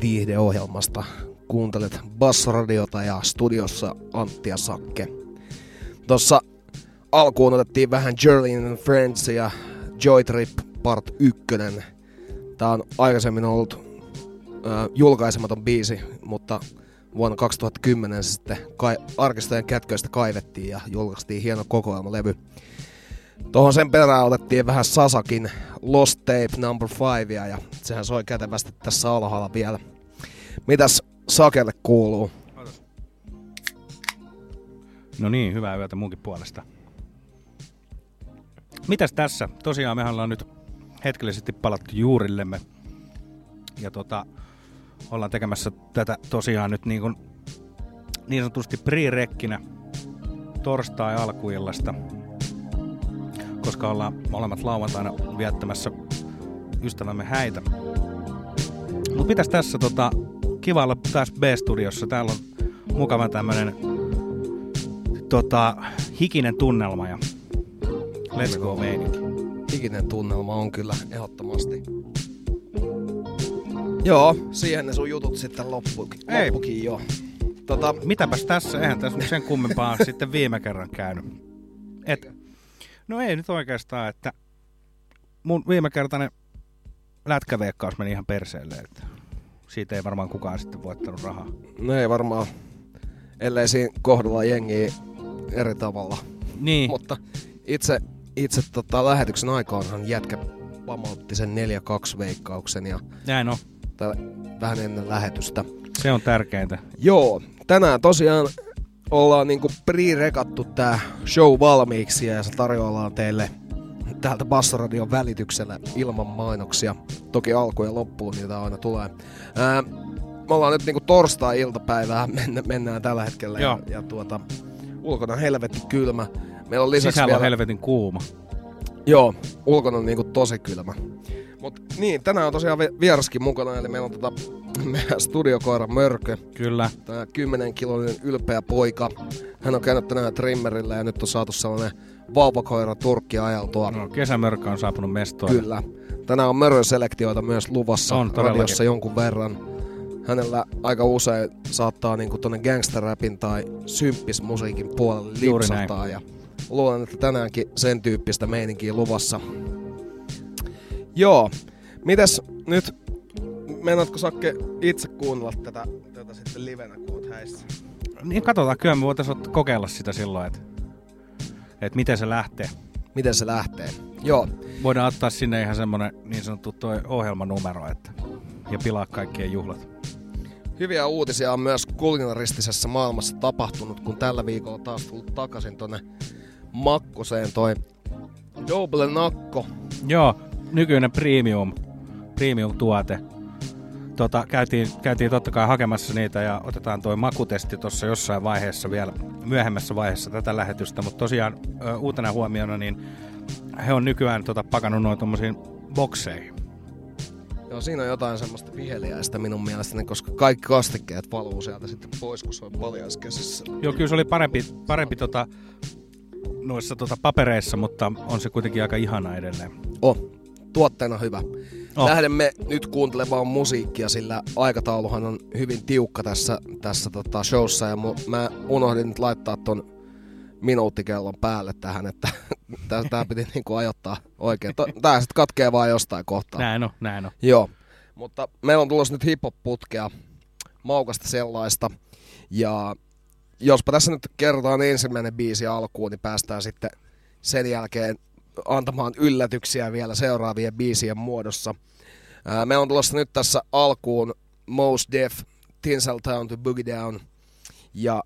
viihdeohjelmasta. Kuuntelet Bassradiota ja studiossa Antti ja Sakke. Tossa alkuun otettiin vähän Jerlin and Friends ja Joy Trip Part 1. Tää on aikaisemmin ollut ö, julkaisematon biisi, mutta vuonna 2010 se sitten arkistojen kätköistä kaivettiin ja julkaistiin hieno kokoelmalevy. Tuohon sen perään otettiin vähän Sasakin Lost Tape Number 5 ja sehän soi kätevästi tässä alhaalla vielä. Mitäs Sakelle kuuluu? No niin, hyvää yötä munkin puolesta. Mitäs tässä? Tosiaan mehän ollaan nyt hetkellisesti palattu juurillemme. Ja tota, ollaan tekemässä tätä tosiaan nyt niin, kuin, niin sanotusti pre-rekkinä torstai alkuillasta. Koska ollaan molemmat lauantaina viettämässä ystävämme häitä. Mut mitäs tässä tota, kiva olla taas B-studiossa. Täällä on mukava tämmönen tota, hikinen tunnelma ja let's go meininki. Hikinen tunnelma on kyllä ehdottomasti. Joo, siihen ne sun jutut sitten loppukin, Ei. loppukin jo. Tota, Mitäpäs tässä, eihän tässä sen kummempaa sitten viime kerran käynyt. Et No ei nyt oikeastaan, että mun viimekertainen lätkäveikkaus meni ihan perseelle, että siitä ei varmaan kukaan sitten voittanut rahaa. No ei varmaan, ellei siinä kohdalla jengiä eri tavalla. Niin, Mutta itse, itse tota, lähetyksen aikaanhan jätkä pamautti sen 4-2 veikkauksen ja näin on. tai vähän ennen lähetystä. Se on tärkeintä. Joo, tänään tosiaan ollaan niinku pre-rekattu tää show valmiiksi ja se tarjoillaan teille täältä Bassoradion välityksellä ilman mainoksia. Toki alku ja loppuun niitä aina tulee. Ää, me ollaan nyt niinku torstai-iltapäivää, mennä, mennään tällä hetkellä ja, Joo. ja tuota, ulkona on helvetti kylmä. Meillä on lisäksi Sisällä on vielä... helvetin kuuma. Joo, ulkona on niinku tosi kylmä. Mut niin, tänään on tosiaan vi- vieraskin mukana, eli meillä on tota, meidän studiokoira Mörkö. Kyllä. Tää 10 kiloinen ylpeä poika. Hän on käynyt tänään trimmerillä ja nyt on saatu sellainen vauvakoira turkki ajeltua. No, kesämörkkä on saapunut mestoille. Kyllä. Tänään on möröselektioita myös luvassa On, todellakin. radiossa jonkun verran. Hänellä aika usein saattaa niinku tonne gangsterrapin tai symppismusiikin puolelle lipsahtaa. Ja luulen, että tänäänkin sen tyyppistä meininkiä luvassa. Joo. Mitäs nyt, meinaatko Sakke itse kuunnella tätä, tätä sitten livenä, kun oot häissä? Niin katsotaan, kyllä me voitaisiin kokeilla sitä silloin, että, että miten se lähtee. Miten se lähtee? Joo. Voidaan ottaa sinne ihan semmonen niin sanottu toi ohjelmanumero, että, ja pilaa kaikkien juhlat. Hyviä uutisia on myös kulinaristisessa maailmassa tapahtunut, kun tällä viikolla taas tullut takaisin tonne Makkoseen toi Double Nakko. Joo, nykyinen premium, premium-tuote. Tota, käytiin, käytiin totta kai hakemassa niitä ja otetaan toi makutesti tuossa jossain vaiheessa vielä, myöhemmässä vaiheessa tätä lähetystä, mutta tosiaan ö, uutena huomiona, niin he on nykyään tota, pakannut noin tommosiin bokseihin. Joo, siinä on jotain semmoista viheliäistä minun mielestäni, koska kaikki kastikkeet valuu sieltä sitten pois, kun se on paljaskäsissä. Joo, kyllä se oli parempi, parempi tota, noissa tota, papereissa, mutta on se kuitenkin aika ihana edelleen. Oh, tuotteena hyvä. Oh. Lähdemme nyt kuuntelemaan musiikkia, sillä aikatauluhan on hyvin tiukka tässä, tässä tota showssa. Ja mu, mä unohdin nyt laittaa ton minuuttikellon päälle tähän, että tää, tää piti niinku ajoittaa oikein. Tää sitten katkee vaan jostain kohtaa. Näin on, näin on. Joo, mutta meillä on tulossa nyt hip-hop-putkea, maukasta sellaista. Ja jospa tässä nyt kerrotaan ensimmäinen biisi alkuun, niin päästään sitten sen jälkeen antamaan yllätyksiä vielä seuraavien biisien muodossa. Ää, Meillä on tulossa nyt tässä alkuun Most Def, Tinseltown to Boogie Down. Ja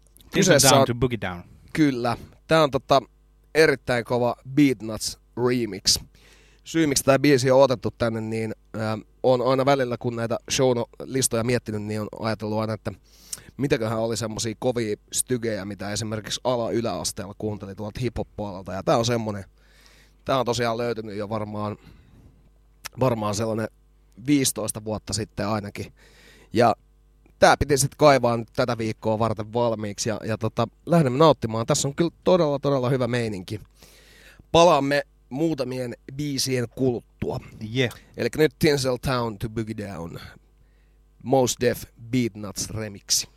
down on, to boogie down. kyllä, tämä on tota erittäin kova Beatnuts remix. Syy, miksi tämä biisi on otettu tänne, niin ää, on aina välillä, kun näitä show-listoja miettinyt, niin on ajatellut aina, että mitäköhän oli semmosia kovia stygejä, mitä esimerkiksi ala-yläasteella kuunteli tuolta hip-hop-puolelta. Ja tää on semmonen, tää on tosiaan löytynyt jo varmaan, varmaan sellainen 15 vuotta sitten ainakin. Ja tää piti sitten kaivaa nyt tätä viikkoa varten valmiiksi ja, ja tota, lähdemme nauttimaan. Tässä on kyllä todella, todella hyvä meininki. Palaamme muutamien biisien kuluttua. Yeah. Eli nyt Tinsel Town to Boogie Down. Most Def Beatnuts remixi.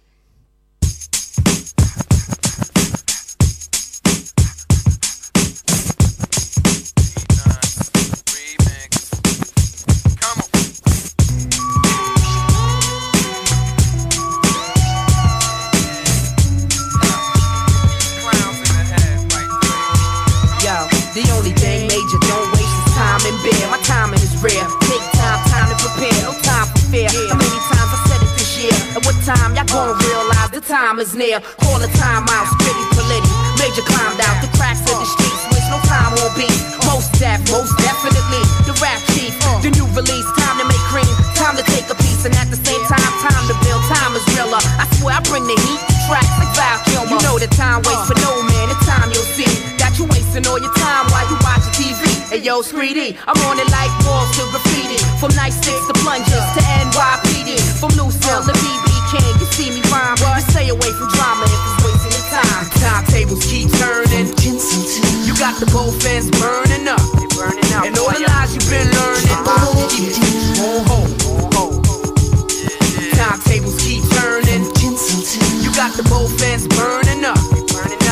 Only thing major, don't waste his time in bed. My timing is rare. Take time, time to prepare. No time for fear. How many times I said it this year? At what time y'all gonna realize the time is near? Call the time out, pretty polity. Major climbed out the cracks of the streets, which no time won't be. Most deaf, most definitely. The rap chief, uh. the new release. Time to make cream, time to take a piece, and at the same time, time to build. Time is realer. I swear I bring the heat. Tracks like Val Kilmer. You know the time waits for no man. The time wasting all your time while you watching TV. Hey yo, Screedy, I'm on it like walls to graffiti. From night six to plungers to NYPD. From Lucille to BB King, you see me rhyme. But stay away from drama if it's wasting your time. Timetables keep turning. You got the both ends burning up. And all the lies you've been learning. It on hold. Timetables keep turning. You got the both ends burning up.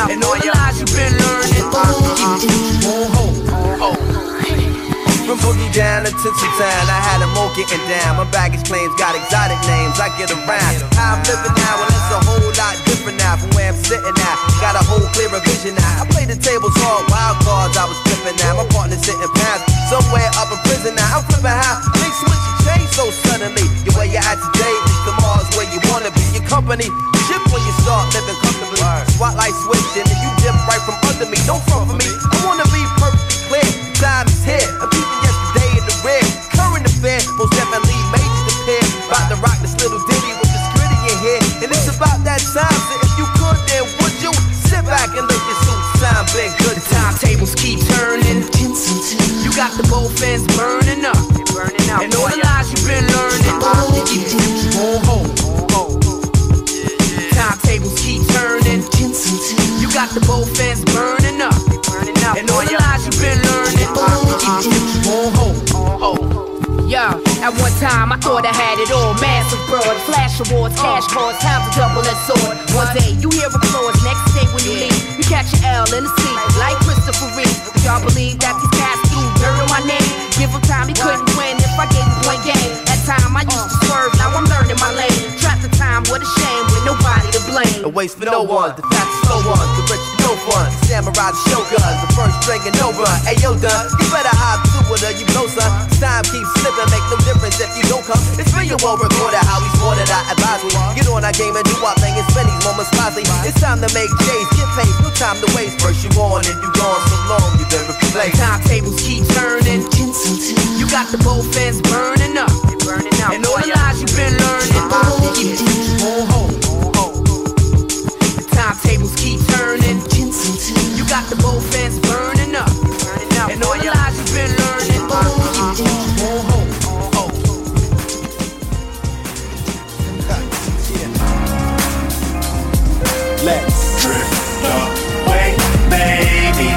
And all the lies you've been learning. It on down to Tinseltown. I had them all getting down. My baggage claims got exotic names. I get around. How I'm living now, well, it's a whole lot different now from where I'm sitting at. Got a whole clearer vision now. I play the tables hard, wild cards I was flipping now. My partner's sitting past somewhere up in prison now. I'm flipping how they switch and change so suddenly. Your way you're at today is tomorrow's where you wanna be. Your company ship when you start living comfortably. Spotlight switch and then you dip right from under me. Don't front waste for no one, the fast slow ones, the rich no fun. Samurai the shoguns, the first string and. Hey yo, done, you better hop to it or you know, son. Time keeps slipping, make no difference if you don't come. It's me you won't record it, how we sported, I advise we. Get on our game and do our thing and spend these moments wisely. It's time to make J's, get paid, no time to waste. First you on and you gone so long, you been replaced. Timetables keep turning. You got the both ends burning up. Burning out, And all the lies you've been learning. You hold. Let's drift away, baby,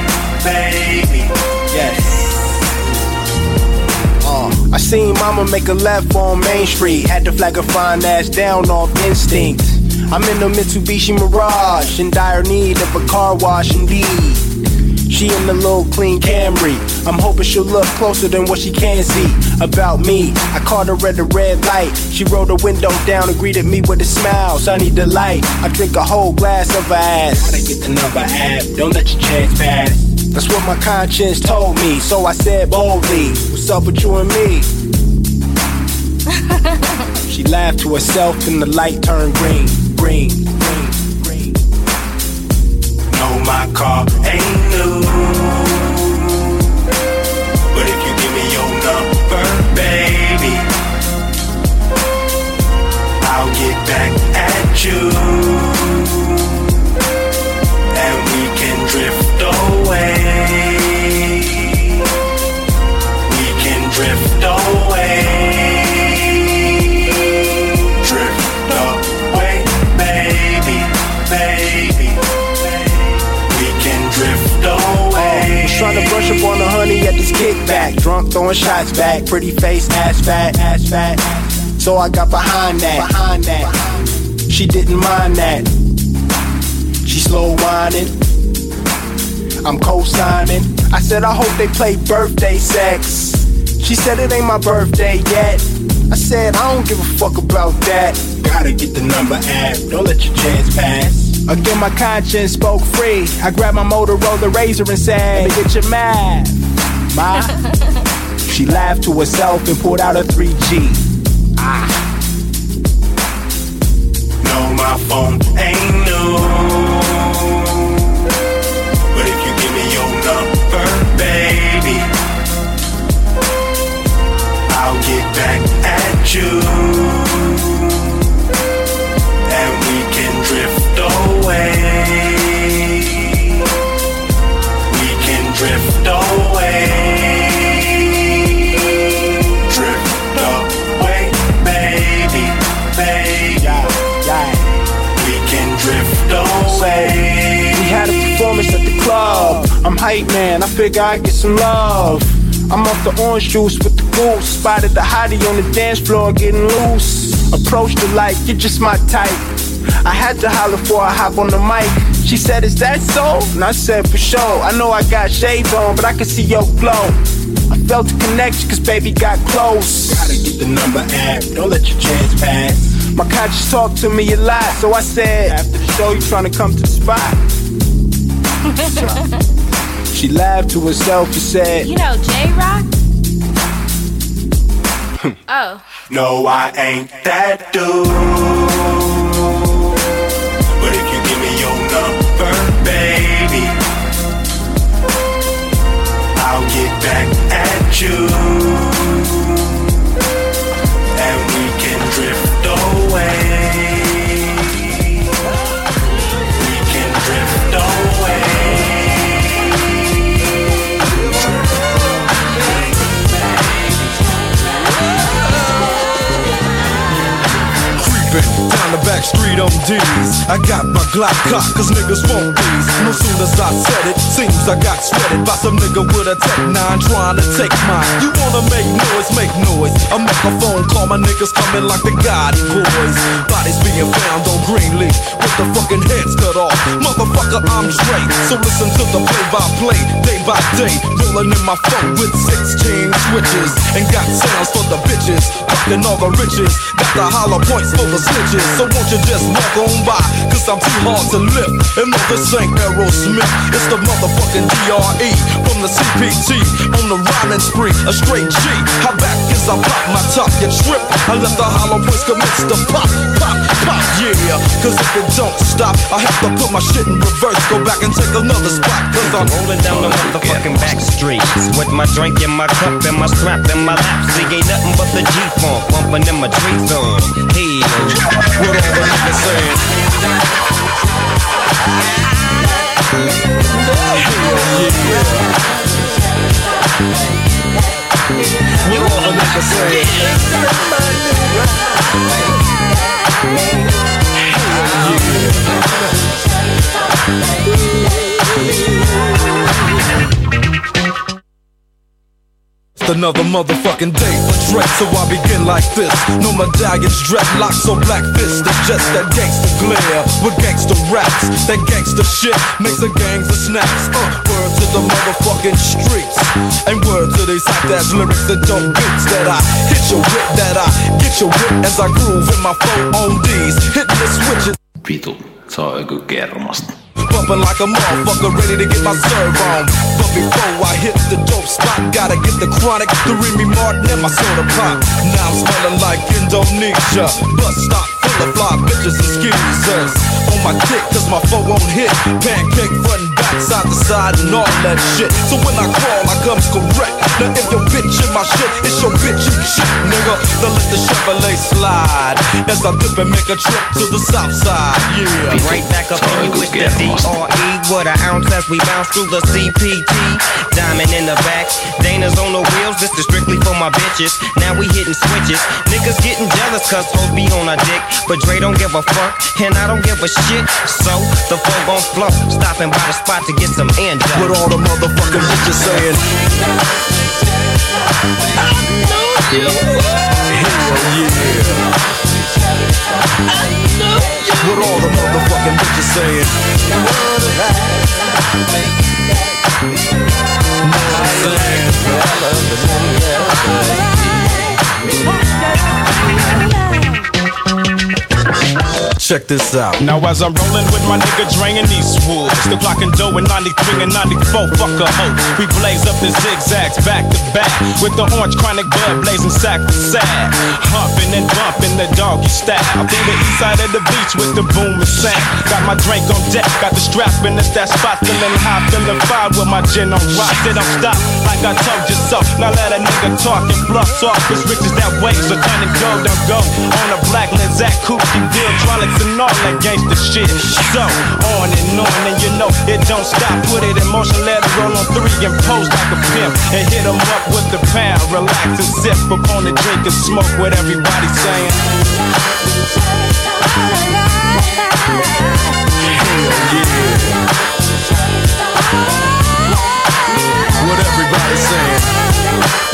baby. Yes. Uh, I seen mama make a left on Main Street. Had to flag a fine ass down off instinct. I'm in a Mitsubishi Mirage, in dire need of a car wash indeed. She in the little clean Camry. I'm hoping she'll look closer than what she can see about me. I caught her at a red light. She rolled the window down and greeted me with a smile, sunny delight. I drink a whole glass of her ass. Gotta get the number app. Don't let your chance pass. That's what my conscience told me, so I said boldly, "What's up with you and me?" she laughed to herself, and the light turned green, green, green, green. No, my car back at you. And we can drift away. We can drift away. Drift away, baby, baby. We can drift away. Was trying to brush up on the honey at this kickback. Drunk throwing shots back. Pretty face, ass fat, ass fat. So I got behind that. Behind that. She didn't mind that. She slow whining. I'm co-signing. I said I hope they play birthday sex. She said it ain't my birthday yet. I said I don't give a fuck about that. Gotta get the number app. Don't let your chance pass. Again, my conscience spoke free. I grabbed my Motorola Razor and said, "Let me get your math, ma." she laughed to herself and pulled out a 3G. I get some love. I'm off the orange juice with the goose. Spotted the hottie on the dance floor getting loose. Approached her like, you're just my type. I had to holler before I hop on the mic. She said, Is that so? And I said, For sure. I know I got shades on, but I can see your glow. I felt the connection cause baby got close. Gotta get the number app, don't let your chance pass. My conscience talked to me a lot, so I said, after the show, you trying to come to the spot? she laughed to herself and said, You know J Rock? oh. No, I ain't that dude. But if you give me your number, baby, I'll get back at you. Down the back street on D's. I got my Glock cocked cause niggas want these. No soon as I said it, seems I got sweated by some nigga with a tech nine trying to take mine. You wanna make noise, make noise. I make a phone call, my niggas coming like the Gotti boys. Bodies being found on Greenleaf with the fucking heads cut off. Motherfucker, I'm Dre. So listen to the play by play, day by day. Rolling in my phone with 16 switches. And got sounds for the bitches. Fucking all the riches. Got the hollow points for the snitches. So won't you just walk on by? Cause I'm too hard to lift. And no, this ain't Aerosmith. It's the motherfucking DRE from the CPT. On the rhyming spree, a straight G. How back is I pop my top, you trip. I let the hollow points commence to pop, pop, pop, yeah. Cause if it don't stop, I have to put my shit in reverse. Go back and take another spot. Cause I'm Rolling down the motherfucking back streets with my drink in my cup and my strap in my lap. See, ain't nothing but the G-funk bumping in my tree zone. Hey, what all the niggas saying. What all the niggas Another motherfucking day Drake, so I begin like this. No medallions, dreadlocks, or black fists. It's just that gangster glare with gangster raps. That gangster shit makes the gangs of snaps. Uh, word to the motherfucking streets. And word to these hot ass lyrics that don't beats that I hit your whip, that I get your whip as I groove in my phone on these. Hit the switches. Vitu, se on joku kermasta. Bumping like a motherfucker, ready to get my serve on. But before I hit the dope spot, gotta get the chronic, the Remy Martin, and my soda pop. Now I'm smelling like Indonesia. Bus stop full of fly bitches and skeezers. On my dick, cause my foe won't hit. Pancake front side to side, and all that shit. So when I crawl, I comes correct. Now if your bitch in my shit, it's your bitch in shit, nigga. Then let the Chevrolet slide. As I dip and make a trip to the south side, yeah. right back up on you with the DRE. What an ounce as we bounce through the CPT. Diamond in the back, Dana's on the wheels. This is strictly for my bitches. Now we hitting switches. Niggas getting jealous cause hoes be on our dick. But Dre don't give a fuck, and I don't give a shit. So the phone gon' flow. Stopping by the spot to get some end up. What all the motherfucking bitches saying? Hell yeah. What all the motherfucking bitches saying? Know what I'm saying? Check this out. Now as I'm rolling with my nigga Dre and Eastwood, still clocking dough in 93 and 94, fuck a hoe. We blaze up the zigzags back to back with the orange chronic blood blazing sack to sack. Humping and bumping the doggy style through the east side of the beach with the boom and sound. Got my drink on deck, got the strap in at that spot, feeling high, feeling fine with my gin on rock. They don't stop like I told you so. Now let a nigga talk and bluff talk. This riches that way, so turn and go, don't go. On a black Lizak coupe, You deal, and all that gangsta shit. So, on and on, and you know it don't stop. Put it in motion, let it roll on three and pose like a pimp. And hit 'em up with the pound. Relax and sip upon the drink and smoke what everybody's saying. What everybody saying?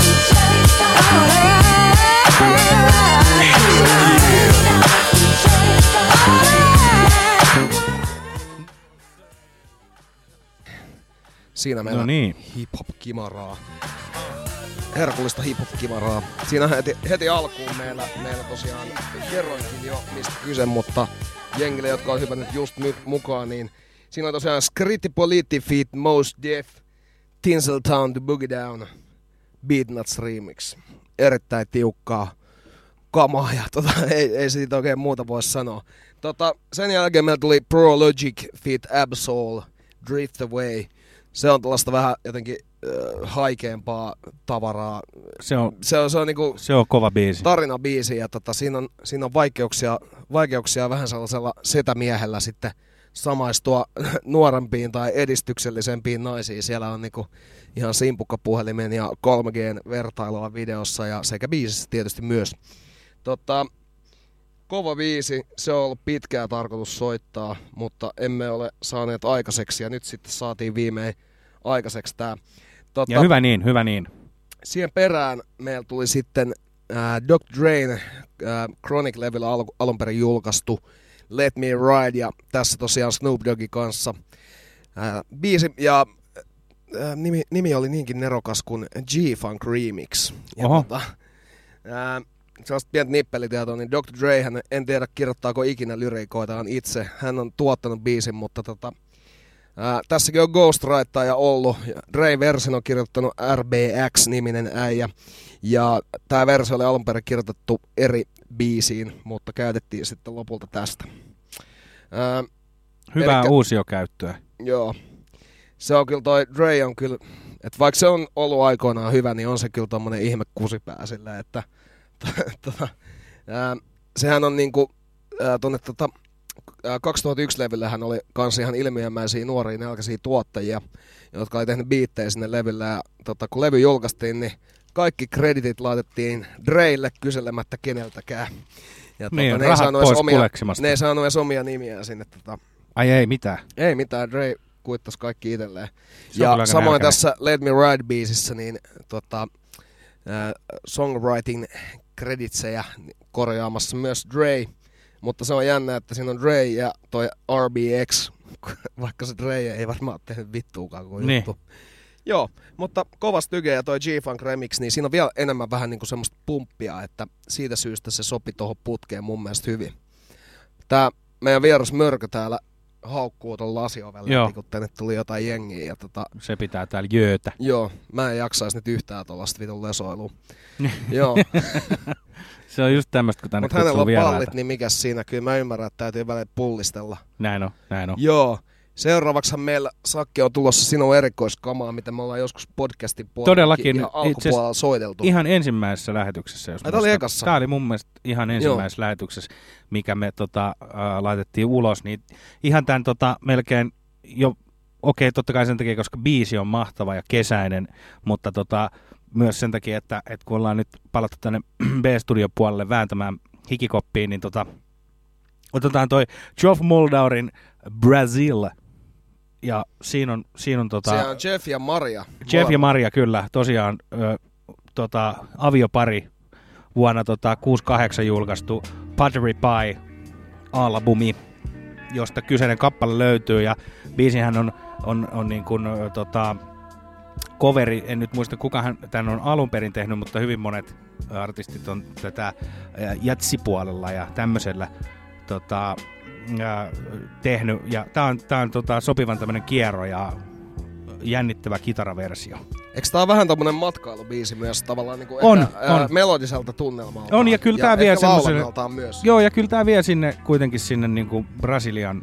Siinä meillä No niin. hip-hop kimaraa. herkullista hip kimaraa Siinä heti, heti alkuun meillä, meillä tosiaan kerroinkin jo mistä kyse, mutta jengille, jotka on hypännyt just my, mukaan, niin siinä on tosiaan Skritti Politi feat Most Def, Tinseltown to Boogie Down, Beatnuts Remix. Erittäin tiukkaa kamaa ja tota, ei, ei siitä oikein muuta voi sanoa. Tota, sen jälkeen meillä tuli Pro Logic feat Absol, Drift Away. Se on tällaista vähän jotenkin äh, haikeampaa tavaraa. Se on, Se on, se on niinku se on kova biisi. tarinabiisi ja tota, siinä, on, siinä on vaikeuksia, vaikeuksia vähän sellaisella setämiehellä sitten samaistua nuorempiin tai edistyksellisempiin naisiin. Siellä on niinku ihan simpukkapuhelimen ja 3Gn vertailua videossa ja sekä biisissä tietysti myös. Tota, kova biisi, se on ollut pitkää tarkoitus soittaa, mutta emme ole saaneet aikaiseksi ja nyt sitten saatiin viimein aikaiseksi tämä. Tota, Ja hyvä niin, hyvä niin. siihen perään meillä tuli sitten äh, Dr. Drain äh, Chronic Level al- alun perin julkaistu Let Me Ride ja tässä tosiaan Snoop Doggin kanssa äh, biisi ja äh, nimi, nimi oli niinkin nerokas kuin G-Funk Remix. Ja Oho. tota, äh, sellaista pientä nippelitietoa, niin Dr. Dre, hän en tiedä kirjoittaako ikinä lyrikoitaan itse. Hän on tuottanut biisin, mutta tota, Ää, tässäkin on Ghostwriter ollut. ja Dre versin on kirjoittanut RBX-niminen äijä. Ja tämä versio oli alun perin kirjoitettu eri biisiin, mutta käytettiin sitten lopulta tästä. Ää, Hyvää elikkä- uusiokäyttöä. Joo. Se on kyllä toi Dre on kyllä, että vaikka se on ollut aikoinaan hyvä, niin on se kyllä tommonen ihme kusipää sillä, että tota, ää, sehän on niinku ää, tonne tota, ää, 2001 hän oli kans ihan ilmiömäisiä nuoria nälkäisiä tuottajia, jotka oli tehnyt biittejä sinne levylle ja tota, kun levy julkaistiin, niin kaikki kreditit laitettiin Dreille kyselemättä keneltäkään. Ja tota, Niin, ne, ei rahat saanut edes pois omia, ne ei saanut edes omia nimiä sinne tota, Ai ei mitään. ei mitään, Dre kuittasi kaikki itselleen. Se ja samoin nälkäinen. tässä Let Me Ride-biisissä, niin tota, äh, songwriting kreditsejä korjaamassa myös Dre. Mutta se on jännä, että siinä on Dre ja toi RBX, vaikka se Dre ei varmaan ole tehnyt vittuukaan kuin Niin. juttu. Joo, mutta kovas tyke ja toi G-Funk Remix, niin siinä on vielä enemmän vähän niinku semmoista pumppia, että siitä syystä se sopi tuohon putkeen mun mielestä hyvin. Tää meidän vieras Mörkö täällä haukkuu ton lasiovelle, Joo. kun tänne tuli jotain jengiä. Ja tota, Se pitää täällä jöötä. joo, mä en jaksaisi nyt yhtään tuollaista vitun lesoilua. joo, Se on just tämmöistä, kun tänne mutta hänellä on vieraita. pallit, niin mikäs siinä? Kyllä mä ymmärrän, että täytyy välillä pullistella. Näin on, näin on. Joo. Seuraavaksi meillä Sakki on tulossa sinun erikoiskamaa, mitä me ollaan joskus podcastin puolella Todellakin. asiassa alkupuolella soiteltu. Ihan ensimmäisessä lähetyksessä. Jos tää oli ekassa? Tää oli mun mielestä ihan ensimmäisessä Joo. lähetyksessä, mikä me tota, äh, laitettiin ulos. Niin ihan tämän tota, melkein jo, okei okay, totta kai sen takia, koska biisi on mahtava ja kesäinen, mutta tota, myös sen takia, että, että kun ollaan nyt palattu tänne B-studio puolelle vääntämään hikikoppiin, niin tota, otetaan toi Geoff Moldaurin Brazil. Ja siinä on, siinä on tota... Se on Jeff ja Maria. Jeff ja. Maria, kyllä. Tosiaan ö, tota, aviopari vuonna tota, 68 julkaistu Pottery Pie-albumi, josta kyseinen kappale löytyy. Ja biisihän on, on, on niin kuin, ö, tota, coveri, en nyt muista kuka hän tämän on alun perin tehnyt, mutta hyvin monet artistit on tätä ö, jatsipuolella ja tämmöisellä tota, ää, tehnyt. Ja tää on, tää on tota, sopivan tämmönen kierro ja jännittävä kitaraversio. Eikö tää ole vähän tommonen matkailubiisi myös tavallaan niinku On, ehkä, ää, on. melodiselta tunnelmalta? On, ja kyllä tää vie semmoselle... myös. Joo, ja kyllä tää vie sinne kuitenkin sinne niinku Brasilian,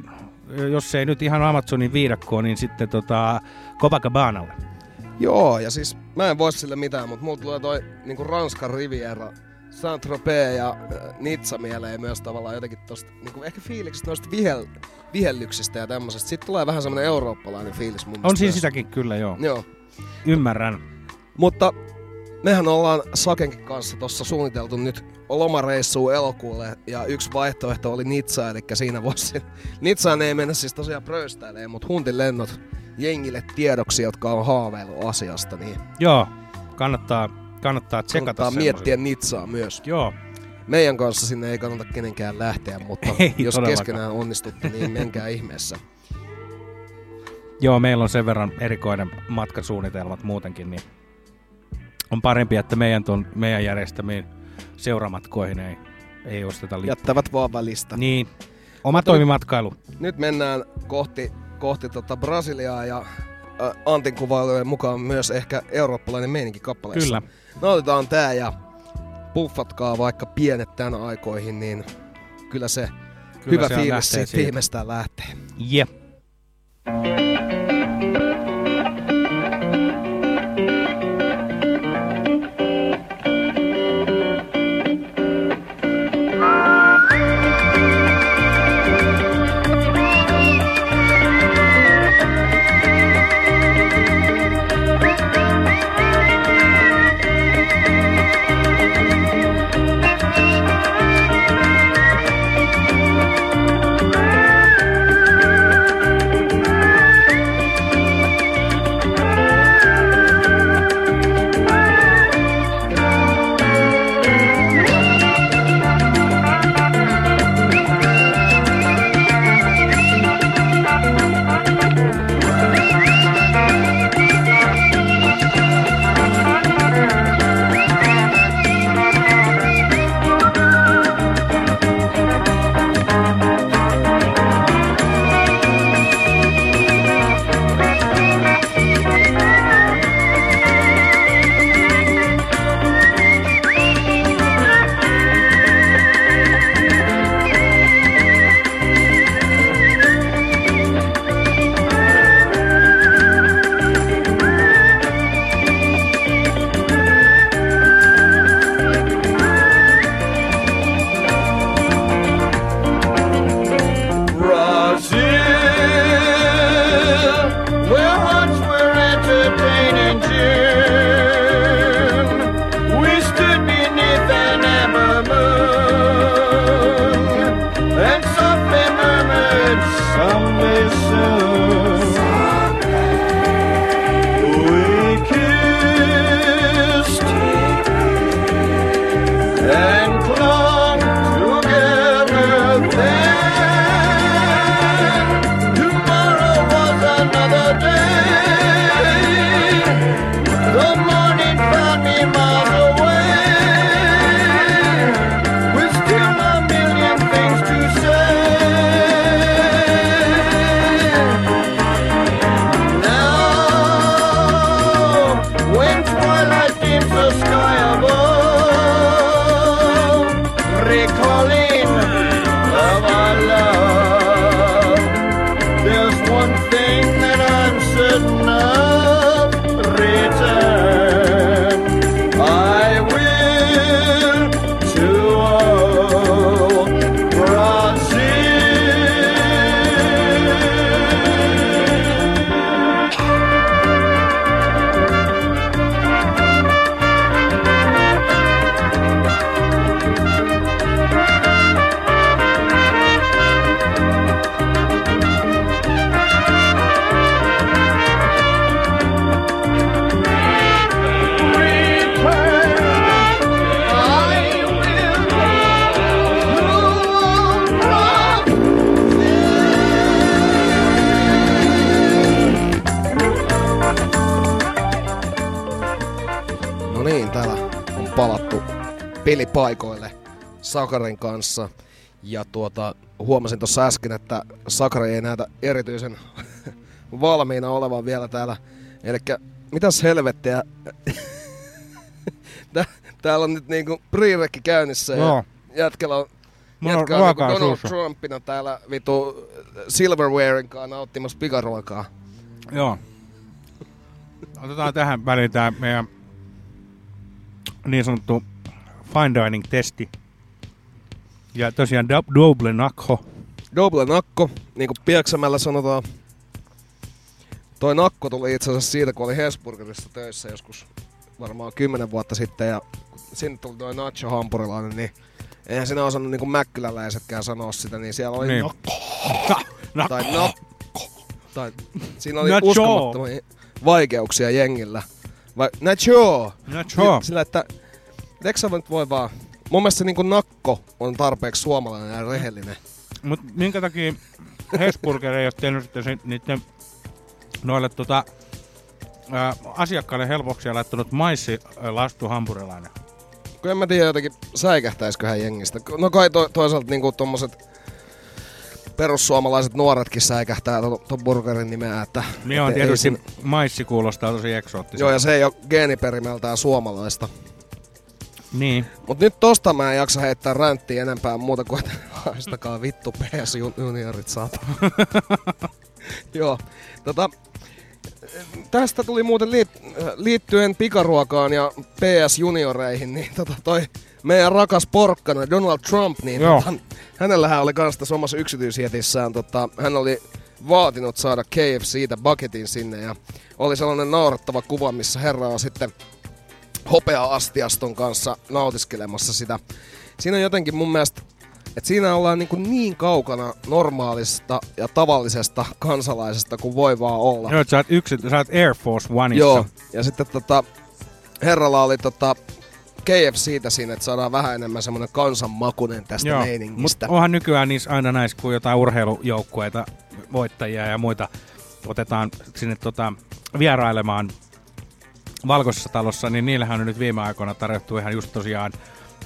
jos ei nyt ihan Amazonin viidakkoon, niin sitten tota Copacabanalle. Joo, ja siis mä en voi sille mitään, mutta mulla tulee toi niinku Ranskan Riviera, Saint-Tropez ja äh, Nizza mieleen myös tavallaan jotenkin tosta, niinku ehkä fiiliksestä noista vihel, vihellyksistä ja tämmöisestä. Sitten tulee vähän semmonen eurooppalainen fiilis mun On siinä sitäkin kyllä, joo. Joo. Ymmärrän. Mutta mehän ollaan Sakenkin kanssa tuossa suunniteltu nyt lomareissua elokuulle ja yksi vaihtoehto oli Nitsa, eli siinä voisi... Nitsaan ei mennä siis tosiaan pröystäilemään, mutta huntin lennot jengille tiedoksi, jotka on haaveillut asiasta, niin Joo, kannattaa, kannattaa tsekata kannattaa miettiä Nitsaa myös. Joo. Meidän kanssa sinne ei kannata kenenkään lähteä, mutta Ei jos keskenään onnistutte, niin menkää ihmeessä. Joo, meillä on sen verran erikoinen matkasuunnitelmat muutenkin, niin on parempi, että meidän, ton, meidän järjestämiin seuramatkoihin ei, ei osteta lippuja. Jättävät vaan välistä. Niin. Oma Mutta toimimatkailu. Nyt mennään kohti, kohti tota Brasiliaa ja ä, Antin kuvailujen mukaan myös ehkä eurooppalainen meininki kappaleessa. Kyllä. No otetaan tää ja puffatkaa vaikka pienet tän aikoihin, niin kyllä se Kyllä hyvä se fiilis siitä. viimeistään lähtee. Jep. Sakarin kanssa. Ja tuota, huomasin tuossa äsken, että Sakari ei näytä erityisen valmiina olevan vielä täällä. Eli mitäs helvettiä? Tää- täällä on nyt niinku pre käynnissä ja jätkällä on jätkä on niinku Donald suussa. Trumpina täällä vitu Silverwaren kanssa nauttimassa pikaruokaa. Joo. Otetaan tähän väliin tämä meidän niin sanottu fine dining testi. Ja tosiaan double nakho. Double nakko, niin kuin Pieksämällä sanotaan. Toi nakko tuli itse asiassa siitä, kun oli Hesburgerissa töissä joskus varmaan kymmenen vuotta sitten ja sinne tuli toi Nacho Hampurilainen, niin eihän sinä osannut niinku mäkkyläläisetkään sanoa sitä, niin siellä oli Niin. nakko. Nakko. Tai nakko. Tai siinä oli Nacho. uskomattomia vaikeuksia jengillä. Vai, nacho. Nacho. Sillä, että eikö sä nyt voi vaan... Mun mielestä niinku nakko on tarpeeksi suomalainen ja rehellinen. Mut minkä takia Hesburger ei ole tehnyt sitten se, niiden noille tota, ää, asiakkaille helpoksi laittanut maissi ää, lastu hampurilainen. Kun en mä tiedä jotenkin säikähtäisiköhän jengistä. No kai to, toisaalta niinku tommoset perussuomalaiset nuoretkin säikähtää ton, ton burgerin nimeä, että... Niin on tietysti siinä- maissi kuulostaa tosi eksoottiselta. Joo, ja se ei ole geeniperimeltään suomalaista. Niin. Mut nyt tosta mä en jaksa heittää ränttiä enempää muuta kuin, että haistakaa vittu PS juniorit saata. Joo, tota, tästä tuli muuten liit, liittyen pikaruokaan ja PS junioreihin, niin tota toi meidän rakas porkkana Donald Trump, niin Joo. tota, hänellähän oli kans tässä omassa yksityisjetissään, tota, hän oli vaatinut saada KFCtä bucketin sinne ja oli sellainen naurettava kuva, missä herra on sitten hopea-astiaston kanssa nautiskelemassa sitä. Siinä on jotenkin mun mielestä, että siinä ollaan niin, kuin niin kaukana normaalista ja tavallisesta kansalaisesta kuin voi vaan olla. Joo, sä oot, yksi, sä oot Air Force Oneissa. Joo, ja sitten tota, herralla oli tota, KFCtä siinä, että saadaan vähän enemmän semmoinen kansanmakunen tästä Joo, meiningistä. Mutta onhan nykyään niissä aina näissä, kun jotain urheilujoukkueita, voittajia ja muita otetaan sinne tota, vierailemaan Valkoisessa talossa, niin niillähän on nyt viime aikoina tarjottu ihan just tosiaan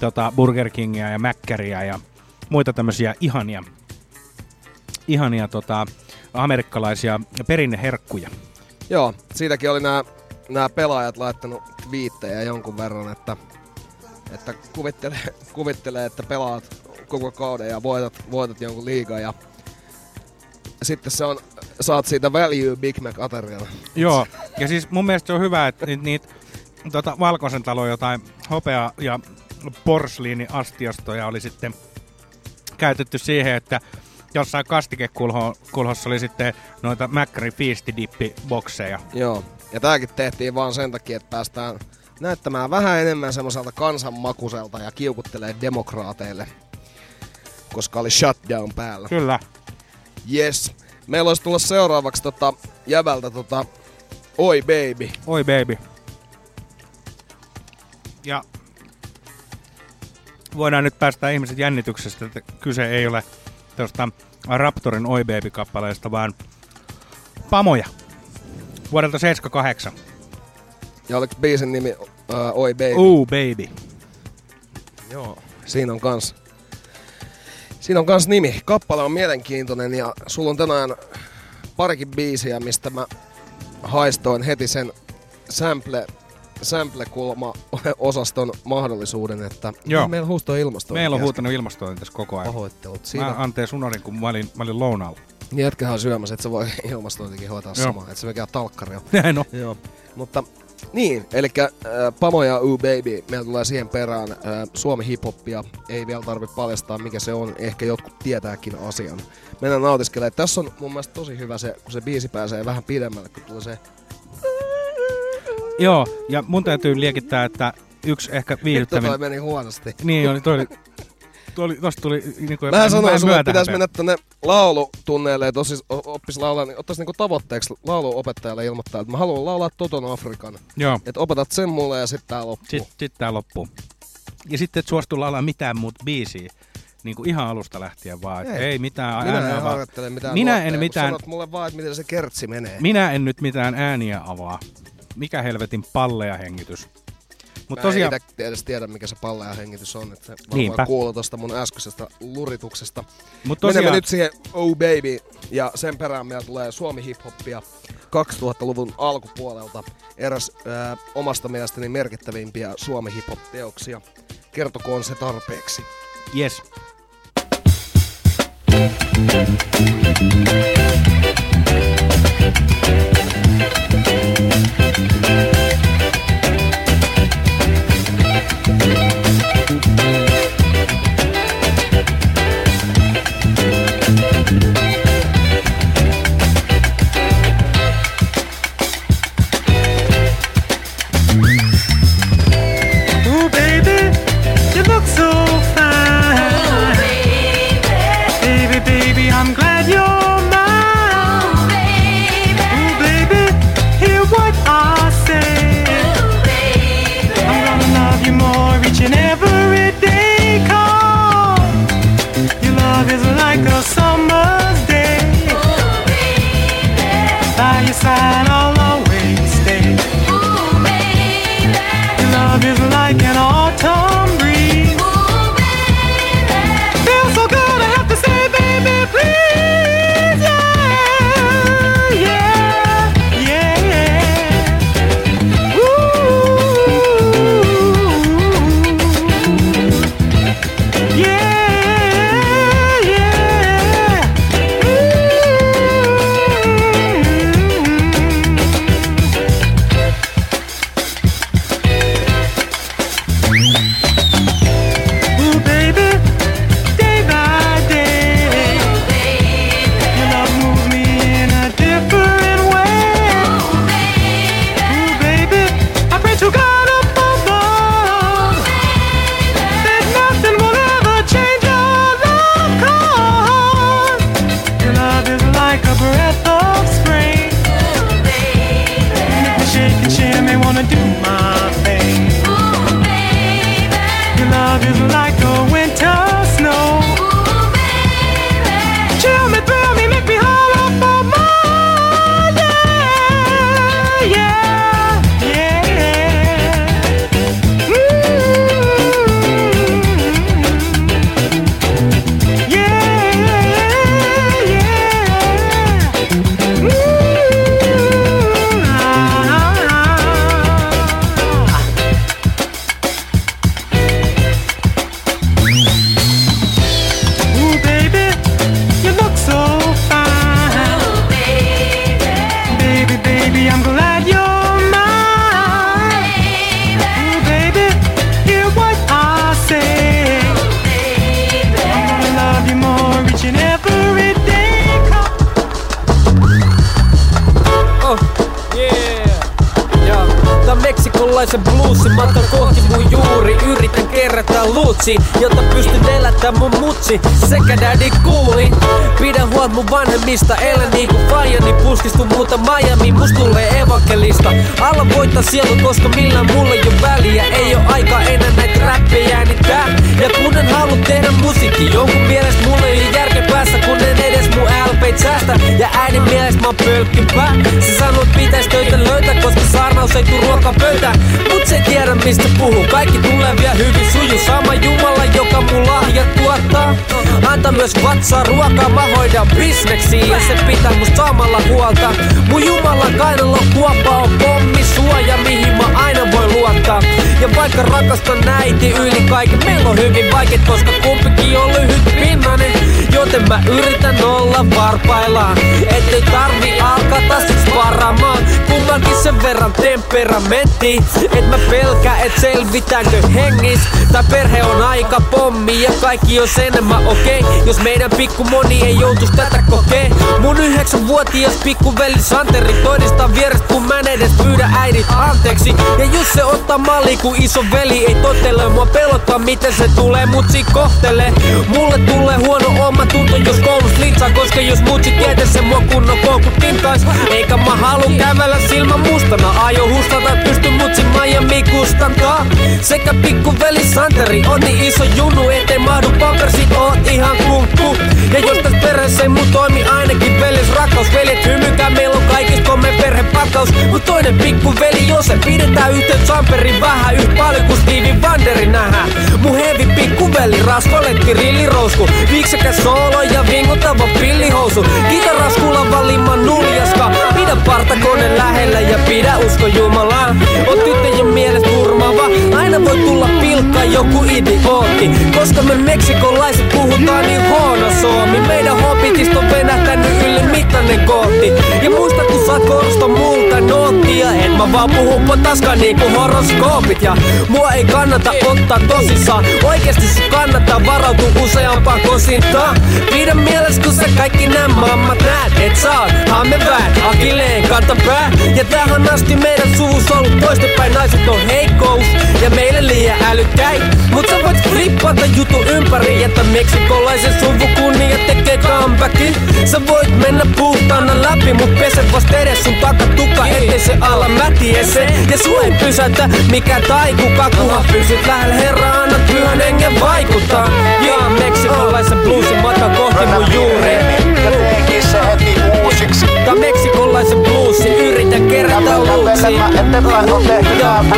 tota, Burger Kingia ja Mäkkäriä ja muita tämmöisiä ihania, ihania tota, amerikkalaisia perinneherkkuja. Joo, siitäkin oli nämä nämä pelaajat laittanut twiittejä jonkun verran, että, että kuvittele, kuvittele, että pelaat koko kauden ja voitat, voitat jonkun liigan ja sitten se on, saat siitä value Big Mac ateriana. Joo, ja siis mun mielestä se on hyvä, että niitä niit, tota, Valkoisen talon jotain hopea- ja porsliiniastiastoja oli sitten käytetty siihen, että jossain kastikekulhossa oli sitten noita Macri Feast-dippi-bokseja. Joo, ja tääkin tehtiin vaan sen takia, että päästään näyttämään vähän enemmän semmoiselta kansanmakuselta ja kiukuttelee demokraateille, koska oli shutdown päällä. Kyllä. Yes. Meillä olisi tulla seuraavaksi tota, jävältä tota, Oi Baby. Oi baby. Ja voidaan nyt päästä ihmiset jännityksestä, että kyse ei ole tuosta Raptorin Oi Baby-kappaleesta, vaan Pamoja. Vuodelta 78. Ja oliko biisin nimi uh, Oi Baby? Ooh Baby. Joo, siinä on kans. Siinä on kans nimi. Kappale on mielenkiintoinen ja sulla on tänään parikin biisiä, mistä mä haistoin heti sen sample, sample-kulma-osaston mahdollisuuden, että Joo. meillä huustoi ilmastointi. Meillä on huutanut ilmastointi tässä koko ajan. Pahoittelut. Siinä- Mä anteeksi unohdin, kun mä olin, mä olin lounaalla. Jätkähän syömässä, että se voi ilmastointikin hoitaa Joo. samaa, että se mikään talkkari on. Näin on. Joo. Mutta niin, eli äh, Pamo ja U Baby, meillä tulee siihen perään äh, Suomi hiphoppia. Ei vielä tarvitse paljastaa mikä se on, ehkä jotkut tietääkin asian. Mennään nautiskelemaan. Tässä on mun mielestä tosi hyvä se, kun se biisi pääsee vähän pidemmälle, kun tulee se... Joo, ja mun täytyy liekittää, että yksi ehkä viihdyttävin... toi meni huonosti. Niin oli, toi oli... Toi oli, tosta tuli niinku... Mä sanoin sulle, että pitäisi mennä tänne laulutunneille, että osis, o- oppis laulaa, niin ottaisi niinku tavoitteeksi lauluopettajalle ilmoittaa, että mä haluan laulaa Toton Afrikan. Joo. Että opetat sen mulle ja sitten tää loppuu. Sitten sit tää loppuu. Ja sitten et suostu laulaa mitään muuta biisiä. Niin kuin ihan alusta lähtien vaan. Ei, ei mitään Minä ääniä en avaa. harjoittele mitään Minä nuotteja, en mitään, Sanot mulle vaan, että miten se kertsi menee. minä en nyt mitään ääniä avaa. Mikä helvetin palleja hengitys. Mut Mä tosiaan, en edes tiedä, mikä se palleja hengitys on. Että se varmaan Niinpä. kuuluu tosta mun äskeisestä lurituksesta. Mut Menemme tosiaan- nyt siihen Oh Baby. Ja sen perään meillä tulee Suomi hiphoppia 2000-luvun alkupuolelta. Eräs ää, omasta mielestäni merkittävimpiä Suomi hiphop-teoksia. Kertokoon se tarpeeksi. yes. Ooh, Meksikolaisen bluesin matka kohti mun kerätä luutsi, jotta pystyn elättämään mun mutsi. Sekä daddy kuuli. Pidän huolt mun vanhemmista, elän niinku fajani Puskistu muuta Miami, must tulee evankelista. Alla voittaa sielu, koska millään mulla ei oo väliä. Ei oo aika enää näitä räppejä äänittää. Ja kun en halua tehdä musiikki Jonkun mielestä mulla ei oo järkeä päässä Kun en edes mun LPt säästä. Ja äidin mielestä mä oon Se sanoo, pitäis töitä löytää Koska saarnaus ei tuu ruokaa pöytään Mut se tiedä mistä puhuu. Kaikki tulee vielä hyvin suju Sama Jumala, joka mun lahjat tuottaa. Anta myös vatsaa ruokaa Mä hoidan bisneksiä. Ja se pitää musta samalla huolta. Mun Jumalan kainalo kuoppa on pommi suoja Mihin mä aina voi luottaa. Ja vaikka rakastan äiti yli kaiken Meillä on hyvin vaikea, koska kumpikin on lyhyt pinnanen. Joten mä yritän olla varpaillaan. Ettei tarvi alkaa taas sparaamaan Kummankin sen verran temperamentti. Et mä pelkää et selvitäänkö hengis. Tai perhe on aika pommi ja kaikki on enemmän okei. Okay. Jos meidän pikku moni ei joutus tätä kokee. Mun yhdeksänvuotias pikkuveli Santeri todistaa vierestä kun mä en edes pyydä äidit anteeksi. Ja jos se ottaa malli kun iso veli ei totele. Mua pelottaa miten se tulee mutsi kohtele Mulle tulee huono oma tunto jos koulus litsaa Koska jos mutsi tietää se mua kunnon koukuttintais Eikä mä halu kävellä silmän mustana Ajo hustata pysty mutsi Miami kustantaa. Sekä pikkuveli Santeri on niin iso junu Ettei mahdu pampersit oot ihan kunkku Ja jos täs perheessä ei muu toimi ainakin velis rakkaus Veljet hymykää meillä on kaikista kolme perhepakkaus. Mut toinen pikkuveli Jose pidetään yhteen Samperin vähän Yht paljon kuin Stevie Wanderi nähdään Mun hevi pikkuveli rasvaletti rillirousku Viiksekäs soolo ja vingutava pillihousu. Kitaraskulla valimman nuljaska Pidä partakone lähellä ja pidä usko Jumalaan. Oot tyttöjen mielestä turmaava Aina voi tulla pilkka joku idiootti. Koska me meksikolaiset puhutaan niin huono suomi. Meidän hobbitista on venähtänyt yli mittainen kohti Ja muista kun saat korosta multa noottia En mä vaan puhu potaska niinku horoskoopit. Ja mua ei kannata ottaa tosissaan. Oikeesti se kannattaa varautua useampaan kosintaan. Pidä mielessä kun sä kaikki nämä mammat näet Et sä oot hammeväät, akilleen kantapää Ja tähän asti meidän suvus ollut toistepäin. Naiset on heikkous. Ja meille liian älykkäin Mut sä voit flippata jutu ympäri Että meksikolaisen suvun kunnia tekee comebackin Sä voit mennä puhtaana läpi Mut pese vasta edes sun takatukka Ettei se ala mätiese Ja sua ei pysäytä mikä tai kuka Kunhan pysyt lähellä herraa Annat pyhän hengen vaikuttaa. Jaa meksikolaisen bluesin matka kohti mun juuri. Se. Tää meksikolaisen bluesi Yritän kerätä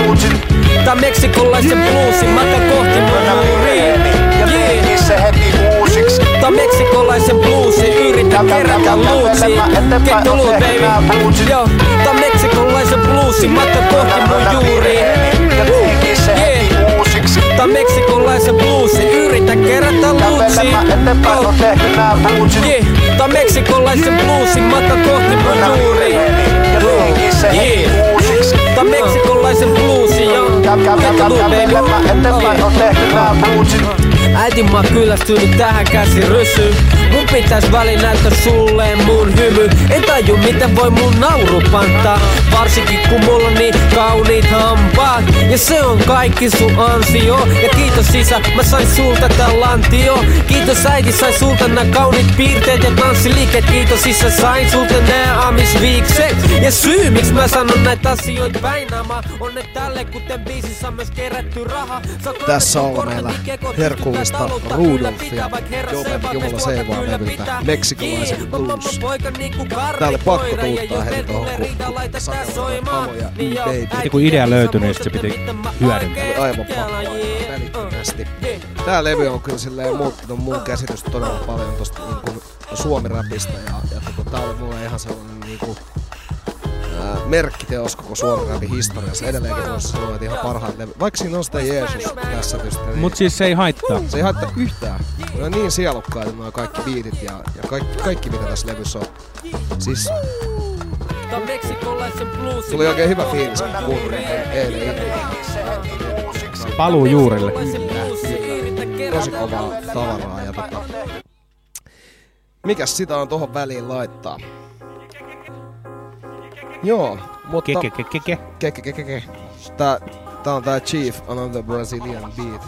luutsi Tää meksikolaisen bluesin matka kohti mun juuri Ja se heti uusiksi. Tää meksikolaisen bluesi Yritän kerätä luutsi Get luut baby Joo, tää meksikolaisen bluesin matka kohti mun juuri Yeah. Tää meksikolaisen bluesi Yritän kerätä luutsi Oh. Yeah. Tää meksikolaisen bluesin matka kohti mun juuri Yeah. Tää meksikolaisen bluesi joo Gab, gab, gab, gab, gab, gab, gab, gab, gab, gab, gab, Äiti mä kyllästynyt tähän käsi rysyyn Mun pitäis väli näyttää sulle mun hymy. En taju miten voi mun nauru pantaa Varsinkin kun mulla on niin kauniit hampaat. Ja se on kaikki sun ansio. Ja kiitos isä, mä sain sulta tän lantio. Kiitos äiti, sain sulta nää kauniit piirteet ja tanssiliikkeet Kiitos isä, sain sulta nää amisviikset. Ja syy miksi mä sanon näitä asioita väinaamaan On että tälle kuten biisissä on myös kerätty raha. Tässä on meillä. kekot, taloutta Rudolfia Jopen Jumala Seivaa levyltä Meksikolaisen blues. Täällä pakko tuuttaa heti tohon, kun, kun sanoo hamoja baby. Heti kun idea löytyi, niin se piti hyödyntää. Aivan pakko välittömästi. Tää levy on kyllä silleen muuttunut mun käsitystä todella paljon tosta niinku suomirapista ja, ja tää oli mulle ihan sellainen niinku merkkiteos koko suomen rapin historiassa. Edelleenkin voisi sanoa, että ihan parhaat levy. Vaikka siinä on sitä Jeesus kässätystä. Niin Mut siis se ei haittaa. se ei haittaa yhtään. Ne on niin sielukkaita nuo kaikki biitit ja, ja kaikki, kaikki mitä tässä levyssä on. Siis tuli oikein hyvä fiilis, kun kuuntelin eilen. Paluu juurille. Tosi kovaa tavaraa ja tota... Mikäs sitä on tohon väliin laittaa? Joo, mutta... Keke, keke, keke. Keke, keke, keke. Tää, tää on tää Chief, Another Brazilian Beat.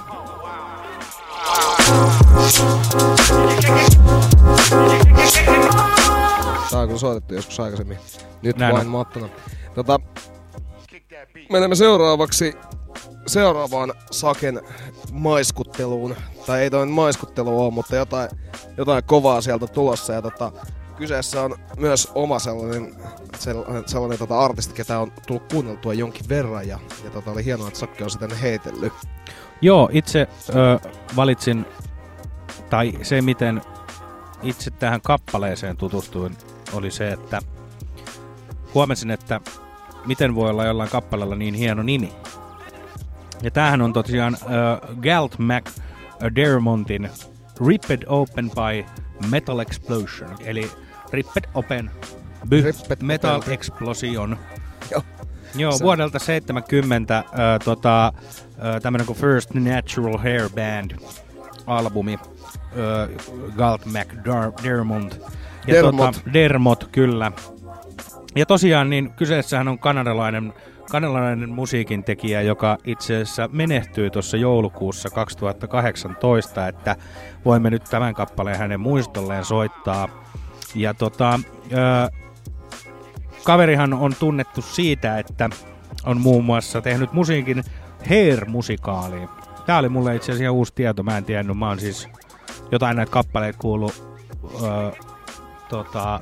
Tää on kyllä soitettu joskus aikaisemmin. Nyt Näin vain on. mattona. Tota, menemme seuraavaksi seuraavaan Saken maiskutteluun. Tai ei toi nyt maiskuttelu ole, mutta jotain, jotain kovaa sieltä tulossa. Ja tota, kyseessä on myös oma sellainen, sellainen, sellainen tota artisti, ketä on tullut kuunneltua jonkin verran. Ja, ja tota, oli hienoa, että Sakke on sitä heitellyt. Joo, itse ö, valitsin, tai se miten itse tähän kappaleeseen tutustuin, oli se, että huomasin, että miten voi olla jollain kappaleella niin hieno nimi. Ja tämähän on tosiaan äh, Galt Mac Dermontin Ripped Open by Metal Explosion, eli Ripped Open by Ripped Metal Open. Explosion. Joo. Joo, Se- vuodelta 70 äh, tota, äh, tämmönen kuin First Natural Hair Band albumi. Äh, Galt McDermont. Ja Dermot. Tota, Dermot, kyllä. Ja tosiaan niin kyseessähän on kanadalainen, kanadalainen musiikin tekijä, joka itse asiassa menehtyi tuossa joulukuussa 2018, että voimme nyt tämän kappaleen hänen muistolleen soittaa. Ja tota, ö, kaverihan on tunnettu siitä, että on muun muassa tehnyt musiikin Hair-musikaaliin. Tää oli mulle itse asiassa uusi tieto, mä en tiennyt. Mä oon siis jotain näitä kappaleita kuullut ö, tota,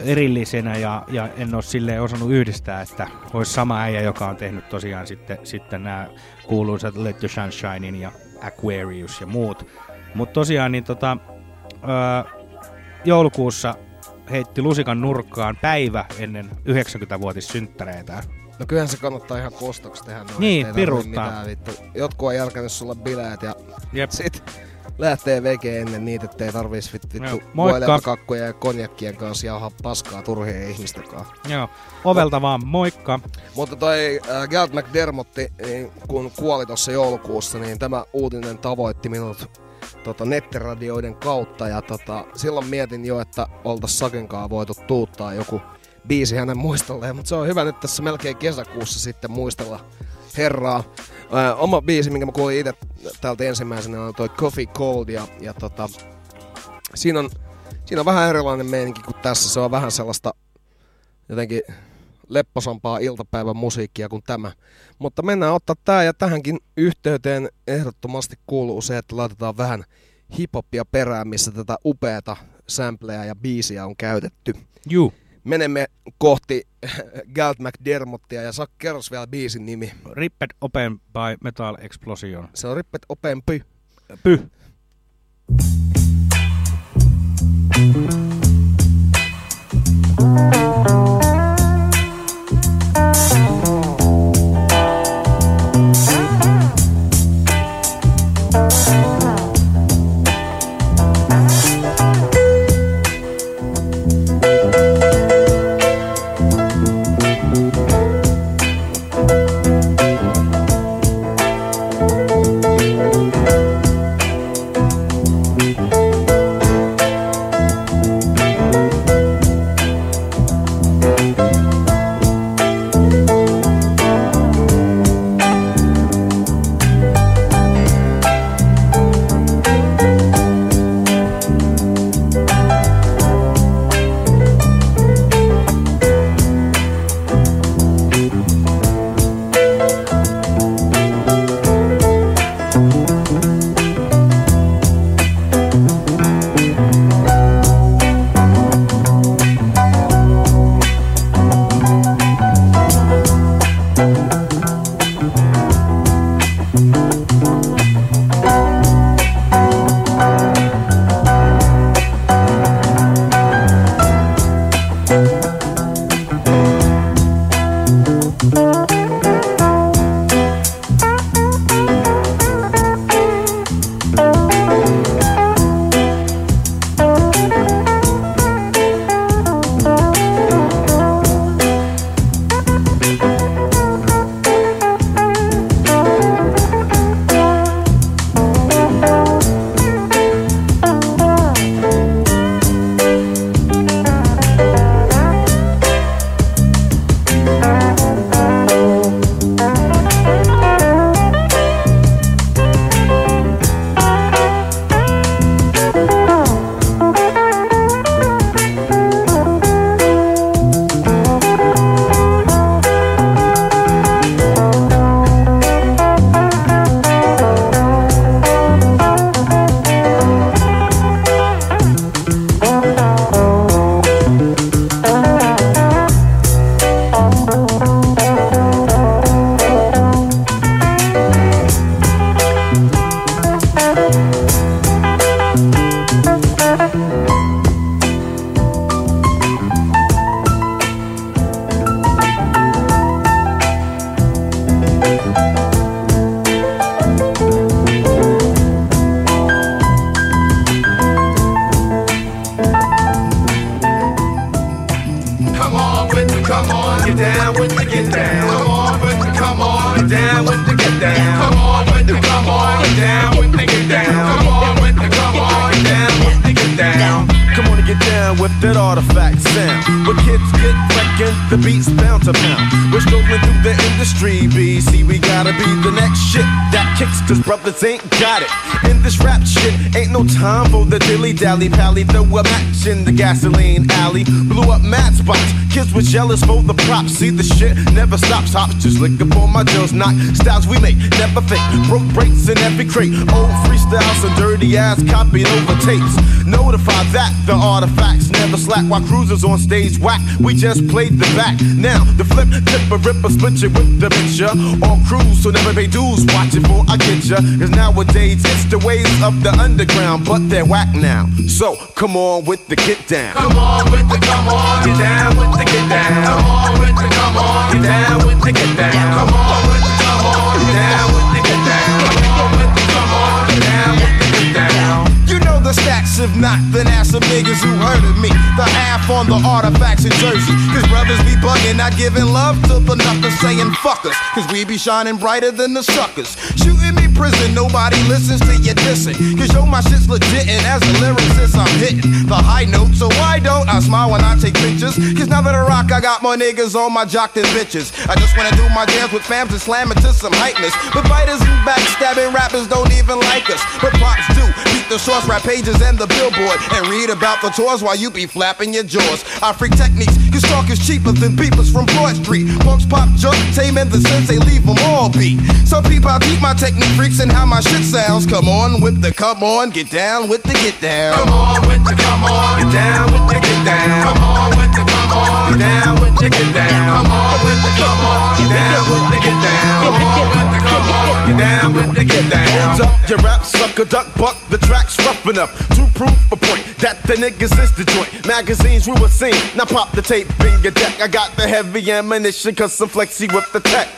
erillisenä ja, ja en ole silleen osannut yhdistää, että olisi sama äijä, joka on tehnyt tosiaan sitten, sitten nämä kuuluisat Let Your Sunshinein ja Aquarius ja muut. Mutta tosiaan niin tota, ö, joulukuussa heitti lusikan nurkkaan päivä ennen 90-vuotissynttäreitä. No kyllähän se kannattaa ihan kostoksi tehdä noin. Niin, mitään vittu. Jotkut on järkännyt sulle bileet ja Jep. sit lähtee veke ennen niitä, ettei tarvis vit, vittu Joo, moikka. kakkuja ja konjakkien kanssa jauhaa paskaa turhien ihmisten kanssa. Joo, ovelta vaan moikka. Mutta toi äh, Galt McDermotti, niin kun kuoli tuossa joulukuussa, niin tämä uutinen tavoitti minut tota, nettiradioiden kautta. Ja tota, silloin mietin jo, että oltais Sakenkaan voitu tuuttaa joku biisi hänen muistolleen. Mutta se on hyvä nyt tässä melkein kesäkuussa sitten muistella herraa. Ää, oma biisi, minkä mä kuulin itse täältä ensimmäisenä, on toi Coffee Cold. Ja, ja tota, siinä, on, siinä on vähän erilainen meininki kuin tässä. Se on vähän sellaista jotenkin lepposampaa iltapäivän musiikkia kuin tämä. Mutta mennään ottaa tää ja tähänkin yhteyteen ehdottomasti kuuluu se, että laitetaan vähän hiphopia perään, missä tätä upeata sampleja ja biisiä on käytetty. Juu. Menemme kohti Galt McDermottia ja saa kerros vielä biisin nimi. Ripped Open by Metal Explosion. Se on Ripped Open Py. Py. Thank facts sound. But kids the beats bound to pound. We're strolling through the industry, BC. We gotta be the next shit that kicks, cause brothers ain't got it. In this rap shit, ain't no time for the dilly dally pally. Throw a match in the gasoline alley. Blew up mad spots. Kids were jealous for the props. See the shit never stops. Hops just up on my jaws. Knock styles we make, never fake. Broke breaks in every crate. Old freestyles and dirty ass copied over tapes. Notify that the artifacts never slack while cruisers on stage whack. We just played the back. Now the flip, tip a ripper, split you with the picture. All crews, so never pay dues. Watch it for I get ya. Cause nowadays it's the ways of the underground, but they're whack now. So come on with the get down. Come on with the come on, get down with the get down. Come on with the come on, get down with the get down. Come on with the come on, get down with the the stats, if not, then ask some niggas who heard of me. The half on the artifacts in Jersey. Cause brothers be bugging, not giving love to the nothing saying fuck us. Cause we be shining brighter than the suckers. Shooting me prison, nobody listens to you dissing. Cause yo, my shit's legit, and as a lyricist, I'm hitting the high note. So why don't I smile when I take pictures? Cause now that I rock, I got more niggas on my jock than bitches. I just wanna do my dance with fams and slam it to some hypeness. But fighters and backstabbing rappers don't even like us. But pops do. Beat the source rap pages and the billboard. And read about the tours while you be flapping your jaws. I freak techniques, cause talk is cheaper than peepers from Broad Street. Punks pop junk, tame and the sense they leave them all beat. Some people I keep my technique freaks and how my shit sounds. Come on with the come on, get down with the get down. Come on with the come on, get down with the get down. Come on with the come on, get down with the get down. Come on with the come on, get down with the get down. Come on with the come on, get down with the get down. Hands up, your rap sucker, duck buck. The track's rough enough to prove a point that the niggas is the joint. Magazines we were seeing. Now pop the tape in your deck. I got the heavy ammunition, cause I'm flexy with the tech.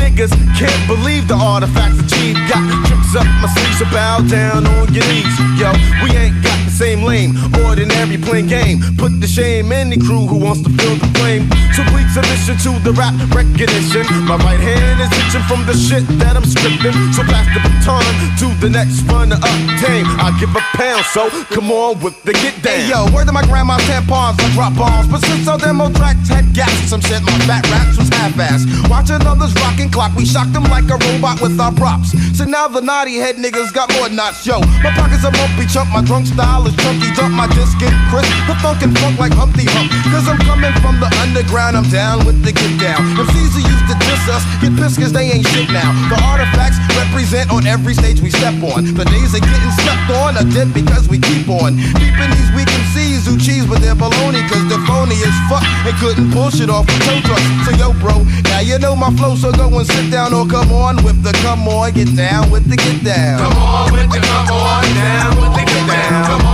Niggas can't believe the artifacts achieved. Got tricks up my sleeves, so bow down on your knees. Yo, we ain't got same lane. Ordinary plain game. Put the shame the crew who wants to feel the flame. So please submission to the rap recognition. My right hand is itching from the shit that I'm scripting. So pass the baton to the next runner up tame. I give a pound, so come on with the get down. Hey yo, word to my grandma's tampons and drop bombs. But since our demo tracks had gaps some shit, my fat raps was half-assed. Watching others rockin' clock, we shocked them like a robot with our props. So now the naughty head niggas got more knots, yo. My pockets are lumpy chunk, my drunk style is chunky, dump my disc get crisp. The funk and funk like Humpty Hump. Cause I'm coming from the underground, I'm down with the get down. MCs who used to diss us, get pissed cause they ain't shit now. The artifacts represent on every stage we step on. The days are getting stepped on are dead because we keep on. Peeping these weak MCs who cheese with their baloney cause they're phony as fuck and couldn't pull shit off with tow trucks. So yo bro, now you know my flow, so go and sit down or come on with the come on, get down with the get down. Come on with the come on, down with the get down. Come on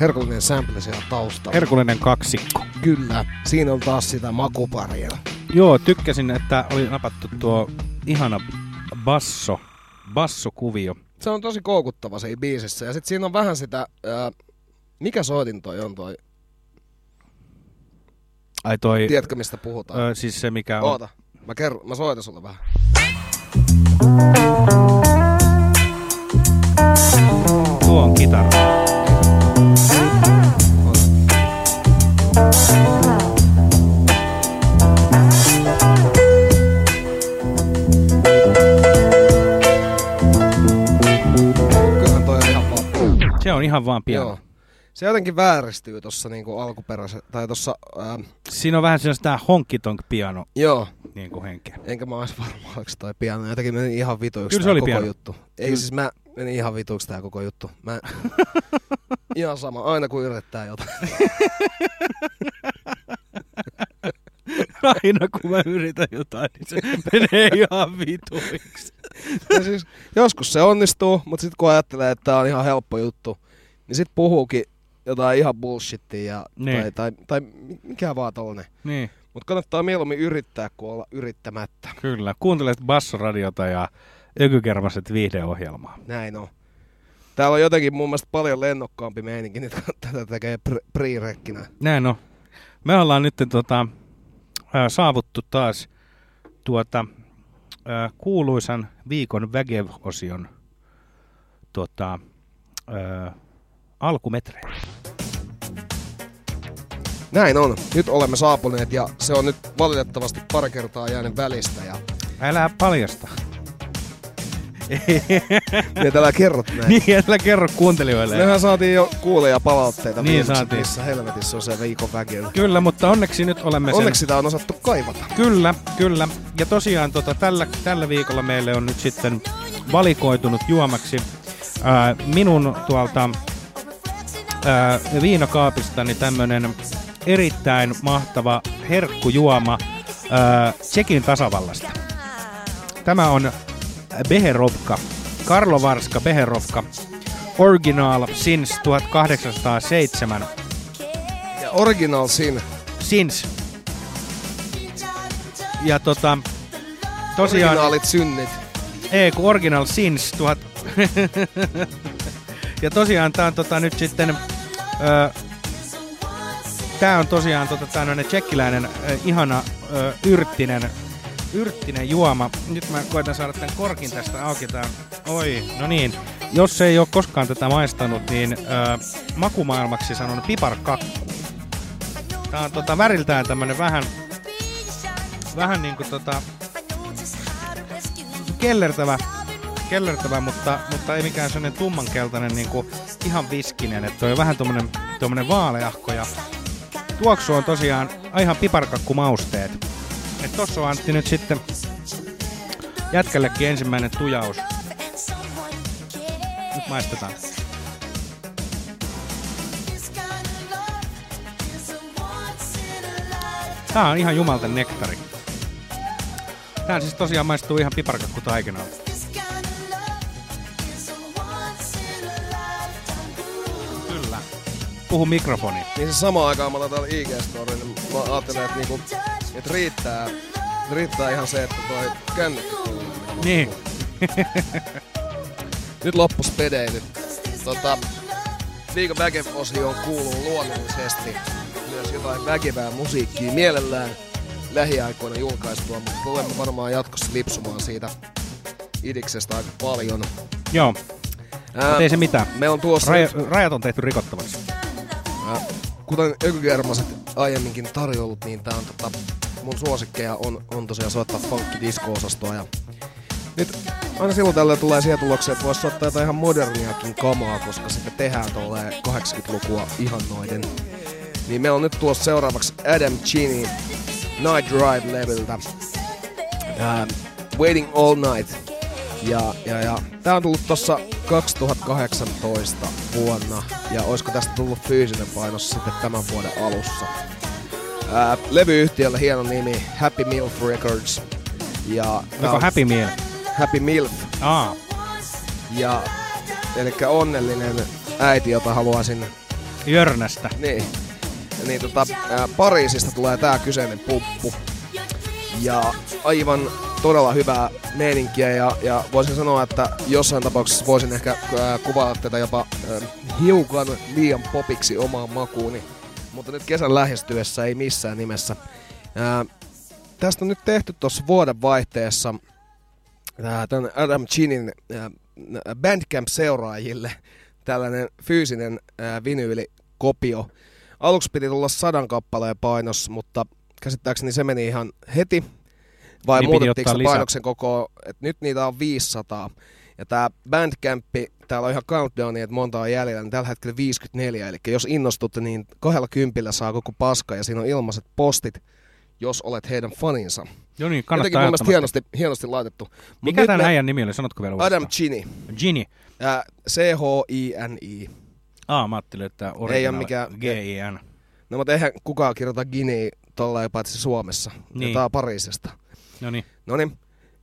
herkullinen sample siellä taustalla. Herkullinen kaksikko. Kyllä, siinä on taas sitä makuparia. Joo, tykkäsin, että oli napattu tuo ihana basso, bassokuvio. Se on tosi koukuttava se biisissä. Ja sitten siinä on vähän sitä, ää, mikä soitin toi on toi? Ai toi... Tiedätkö mistä puhutaan? Ö, siis se mikä on... Oota, mä, kerron, mä soitan sulle vähän. Tuo on kitara. Se on ihan vaan piano. Joo. Se jotenkin vääristyy tuossa niinku alkuperäisen, tai tuossa... Siinä on vähän sellaista honkitonk piano joo. niin kuin henkeä. Enkä mä ois varma, oliko toi piano. Jotenkin meni ihan vituiksi Kyllä se oli koko piano. juttu. Ei Kyllä. siis mä, meni ihan vituiksi tää koko juttu. Mä... ihan sama, aina kun yrittää jotain. Aina kun mä yritän jotain, niin se menee ihan vituiksi. Ja siis, joskus se onnistuu, mutta sitten kun ajattelee, että tää on ihan helppo juttu, niin sit puhuukin jotain ihan bullshittia ja, Niin. tai, tai, tai mikä vaan tollanen. Niin. Mutta kannattaa mieluummin yrittää kuin olla yrittämättä. Kyllä, kuuntelet Bassoradiota ja Ökykermaset viihdeohjelmaa. Näin on. Täällä on jotenkin mun mielestä paljon lennokkaampi meininki, nyt kun tätä tekee pre- pre-rekkinä. Näin on. Me ollaan nyt tota, ää, saavuttu taas tuota, ää, kuuluisan viikon Vägev-osion tota, ää. Näin on. Nyt olemme saapuneet ja se on nyt valitettavasti pari kertaa jäänyt välistä. Ja... Älä paljasta. Niin, älä kerrot näin. niin, älä kerro kuuntelijoille. Mehän saatiin jo kuuleja palautteita. Niin viimeksi, saatiin. Missä helvetissä on se viikon väkeä. Kyllä, mutta onneksi nyt olemme sen... Onneksi sitä on osattu kaivata. Kyllä, kyllä. Ja tosiaan tota, tällä, tällä viikolla meille on nyt sitten valikoitunut juomaksi ää, minun tuolta ää, viinokaapistani tämmönen erittäin mahtava herkkujuoma ää, Tsekin tasavallasta. Tämä on Beherovka, Karlovarska Beherovka, Original since 1807. Ja Original Sin. Since. Ja tota, tosiaan... Originaalit synnit. Ei, kun Original Sins 1000... ja tosiaan tää on tota nyt sitten... Ö, tää on tosiaan tota tämmönen tsekkiläinen ihana ö, yrttinen, yrttinen juoma. Nyt mä koitan saada tän korkin tästä auki. Tää, oi, no niin. Jos ei ole koskaan tätä maistanut, niin ö, makumaailmaksi sanon piparkakku. Tää on tota väriltään tämmönen vähän, vähän niinku tota, kellertävä, kellertävä mutta, mutta ei mikään sellainen tummankeltainen niinku ihan viskinen, että on vähän tommonen, tommonen vaaleahko ja tuoksu on tosiaan ihan piparkakkumausteet. Et tossa on Antti nyt sitten jätkällekin ensimmäinen tujaus. Nyt maistetaan. Tää on ihan jumalten nektari. Tää siis tosiaan maistuu ihan piparkakkutaikinalta. Kyllä. Puhu mikrofoniin. Niin se samaan aikaan mä laitan IG-storin, niin mä ajattelen, että, niinku, että riittää, riittää ihan se, että toi kännykkä kuuluu. Niin. Nyt loppus pedeily. Tota, viikon Väkev-osioon kuuluu luonnollisesti myös jotain väkevää musiikkia mielellään lähiaikoina julkaistua, mutta tulemme varmaan jatkossa lipsumaan siitä idiksestä aika paljon. Joo. Ää, ei se mitään. Me on tuossa Raja- nyt- rajat on tehty rikottavaksi. Ää, Kuten Ökygermaset aiemminkin tarjollut, niin tää on tota, mun suosikkeja on, on tosiaan soittaa funkki disco-osastoa ja nyt aina silloin tällöin tulee siihen tulokseen, että voisi soittaa jotain ihan moderniakin kamaa, koska sitä tehdään tolleen 80-lukua ihannoiden. Niin me on nyt tuossa seuraavaksi Adam Cheney Night Drive-levyltä. Ää, Waiting All Night. Ja, ja, ja tää on tullut tossa 2018 vuonna. Ja olisiko tästä tullut fyysinen painos sitten tämän vuoden alussa. Ää, levyyhtiöllä hieno nimi Happy Milf Records. Ja Onko on- Happy Meal? Happy Milf. Aa. Ja eli onnellinen äiti, jota haluaisin... Jörnästä. Niin. Niin tota, ää, Pariisista tulee tää kyseinen pumppu. Ja aivan todella hyvää meininkiä ja, ja voisin sanoa, että jossain tapauksessa voisin ehkä ää, kuvailla tätä jopa ää, hiukan liian popiksi omaan makuuni. Mutta nyt kesän lähestyessä ei missään nimessä. Ää, tästä on nyt tehty tuossa vuoden vaihteessa tämän Adam Chinin ää, Bandcamp-seuraajille tällainen fyysinen ää, vinyylikopio. Aluksi piti tulla sadan kappaleen painos, mutta käsittääkseni se meni ihan heti. Vai Niin muutettiinko painoksen koko, että nyt niitä on 500. Ja tää Bandcamp, täällä on ihan countdowni, että monta on jäljellä, niin tällä hetkellä 54. Eli jos innostutte, niin kahdella kympillä saa koko paska ja siinä on ilmaiset postit jos olet heidän faninsa. Joo niin, kannattaa Jotenkin mun hienosti, hienosti laitettu. Mut Mikä tämän me- äijän nimi oli? Sanotko vielä uudestaan? Adam Chini. Gini. Äh, C-H-I-N-I. Aa, mä ajattelin, että Ei ole mikään... G-I-N. No mutta eihän kukaan kirjoita Guinea tollain paitsi Suomessa. Niin. Niin. Tää on Pariisista. No niin.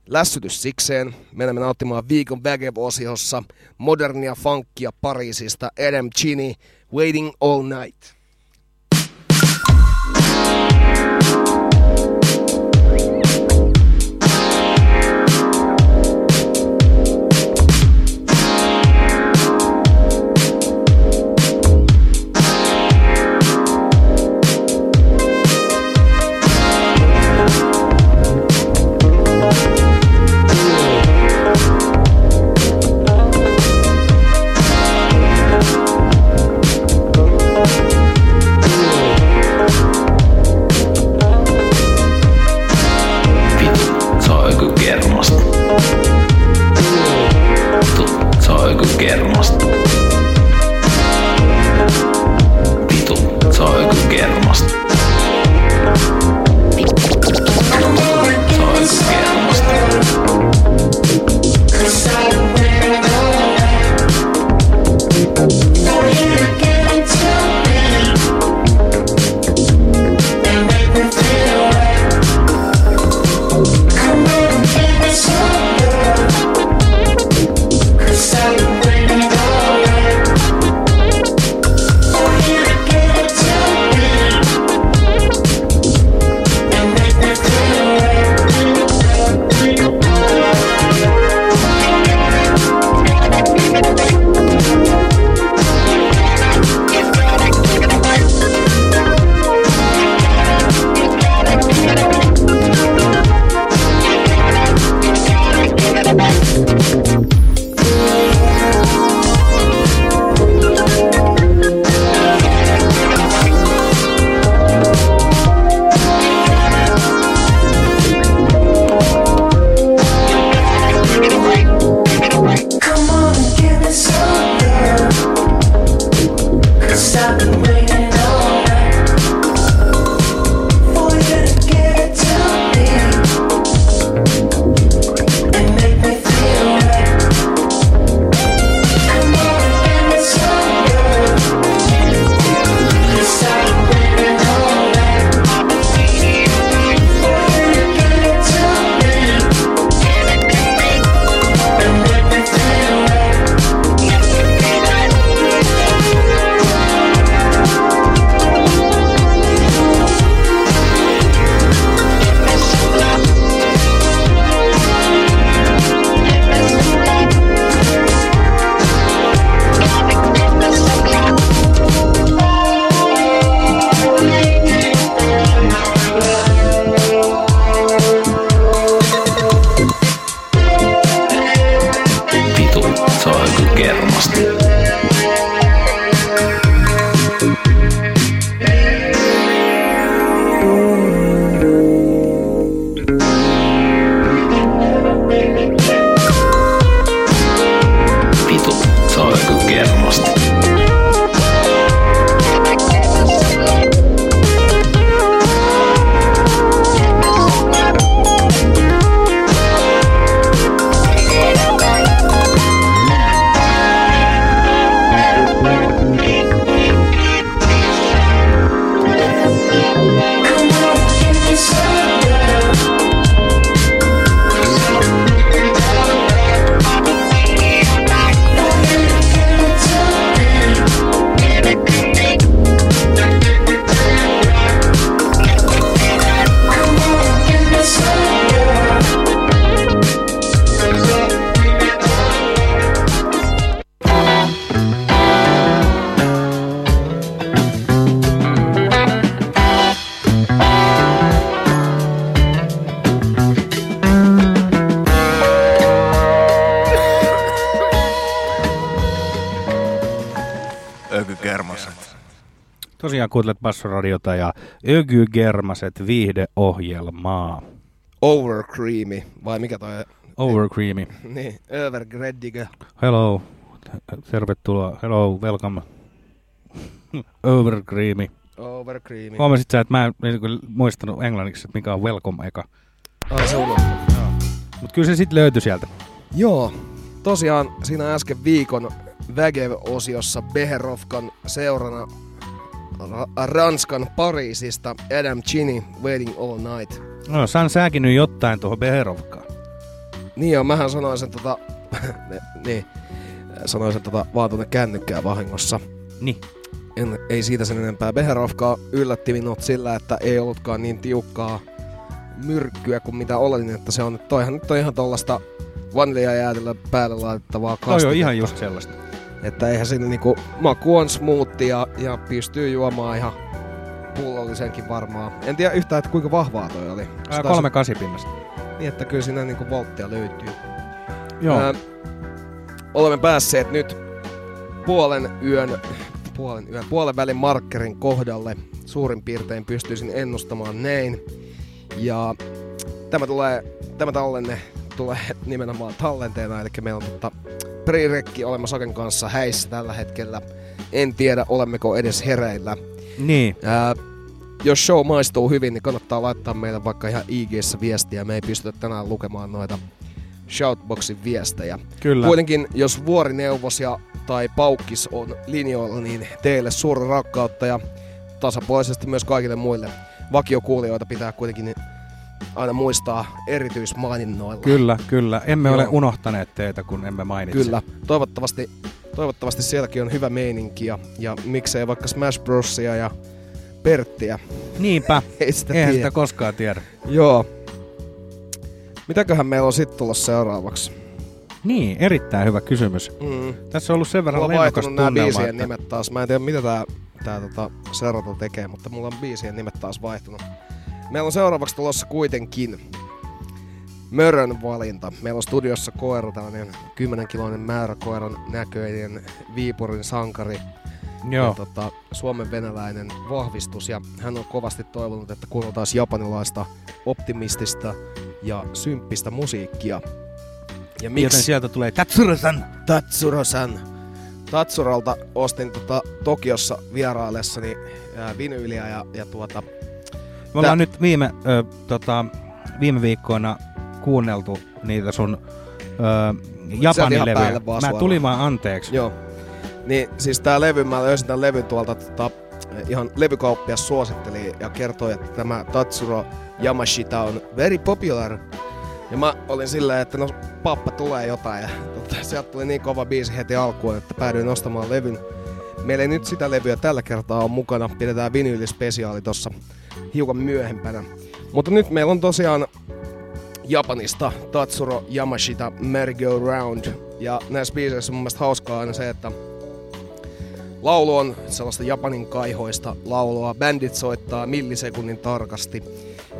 Lässytys sikseen. Menemme nauttimaan viikon Vägev-osiossa modernia funkia Pariisista. Adam Chini, Waiting All Night. Kuuntelet Bassoradiota ja Ögy Germaset viihdeohjelmaa. Overcreamy, vai mikä toi? Overcreamy. Niin, Overgreddiga. Hello. Tervetuloa. Hello, welcome. Overcreamy. Over creamy. Huomasit sä, että mä en niin muistanut englanniksi, että mikä on welcome eka. Ai se unohtui. Mut kyllä se sitten löytyi sieltä. Joo, tosiaan siinä äsken viikon Vägev-osiossa Beherovkan seurana Ra- Ranskan Pariisista Adam Chini Waiting All Night. No, saan säkin nyt jotain tuohon Beherovkaan. Niin joo, mähän sanoin sen tota, niin, sanoin sen tota vaan tuonne kännykkään vahingossa. Niin. En, ei siitä sen enempää. Beherovka yllätti minut sillä, että ei ollutkaan niin tiukkaa myrkkyä kuin mitä oletin, että se on. Toihan nyt on ihan tollasta vaniljajäätelö päälle laitettavaa Toi on ihan just sellaista. Että eihän siinä niinku, maku on smoothie ja, ja pystyy juomaan ihan pullollisenkin varmaan. En tiedä yhtään, että kuinka vahvaa toi oli. Ää, kolme kasipinnasta. Niin, että kyllä siinä niinku volttia löytyy. Joo. Ää, olemme päässeet nyt puolen yön, puolen yön, puolen välin markkerin kohdalle. Suurin piirtein pystyisin ennustamaan näin. Ja tämä tulee, tämä tallenne tulee nimenomaan tallenteena, eli meillä on tota pre-rekki olemme Saken kanssa häissä tällä hetkellä. En tiedä, olemmeko edes hereillä. Niin. Ää, jos show maistuu hyvin, niin kannattaa laittaa meille vaikka ihan IGssä viestiä. Me ei pystytä tänään lukemaan noita Shoutboxin viestejä. Kyllä. Kuitenkin, jos vuorineuvos ja tai paukkis on linjoilla, niin teille suuri rakkautta ja tasapuolisesti myös kaikille muille vakiokuulijoita pitää kuitenkin aina muistaa erityismaininnoilla. Kyllä, kyllä. Emme Joo. ole unohtaneet teitä, kun emme mainitse. Kyllä. Toivottavasti, toivottavasti sielläkin on hyvä meininki ja, ja miksei vaikka Smash Brosia ja Perttiä. Niinpä. Ei sitä Eihän tiedä. sitä koskaan tiedä. Joo. Mitäköhän meillä on sitten tulossa seuraavaksi? Niin, erittäin hyvä kysymys. Mm. Tässä on ollut sen verran lennokas vaihtunut nämä tunnelma, biisien että... nimet taas. Mä en tiedä mitä tää, tää tota seurata tekee, mutta mulla on biisien nimet taas vaihtunut. Meillä on seuraavaksi tulossa kuitenkin Mörön valinta. Meillä on studiossa koira, tällainen 10 kiloinen määräkoiran näköinen Viipurin sankari. Joo. Ja, tota, Suomen venäläinen vahvistus ja hän on kovasti toivonut, että kuunneltaan japanilaista optimistista ja symppistä musiikkia. Ja Joten sieltä tulee Tatsuro-san. Tatsuro-san. Tatsuralta ostin tota Tokiossa vieraillessani vinyyliä ja, ja tuota... Me ollaan nyt viime, ö, tota, viime viikkoina kuunneltu niitä sun ö, päälle vaan Mä tulin vaan anteeksi. Joo. Niin siis tää levy, mä löysin tän levyn tuolta tota, ihan levykauppias suositteli ja kertoi, että tämä Tatsuro Yamashita on very popular. Ja mä olin silleen, että no pappa tulee jotain ja tota, sieltä tuli niin kova biisi heti alkuun, että päädyin ostamaan levyn. Meillä ei nyt sitä levyä tällä kertaa on mukana, pidetään vinyylispesiaali tossa hiukan myöhempänä. Mutta nyt meillä on tosiaan Japanista Tatsuro Yamashita Merry Go Round. Ja näissä biiseissä on mun mielestä hauskaa aina se, että laulu on sellaista Japanin kaihoista laulua. Bändit soittaa millisekunnin tarkasti.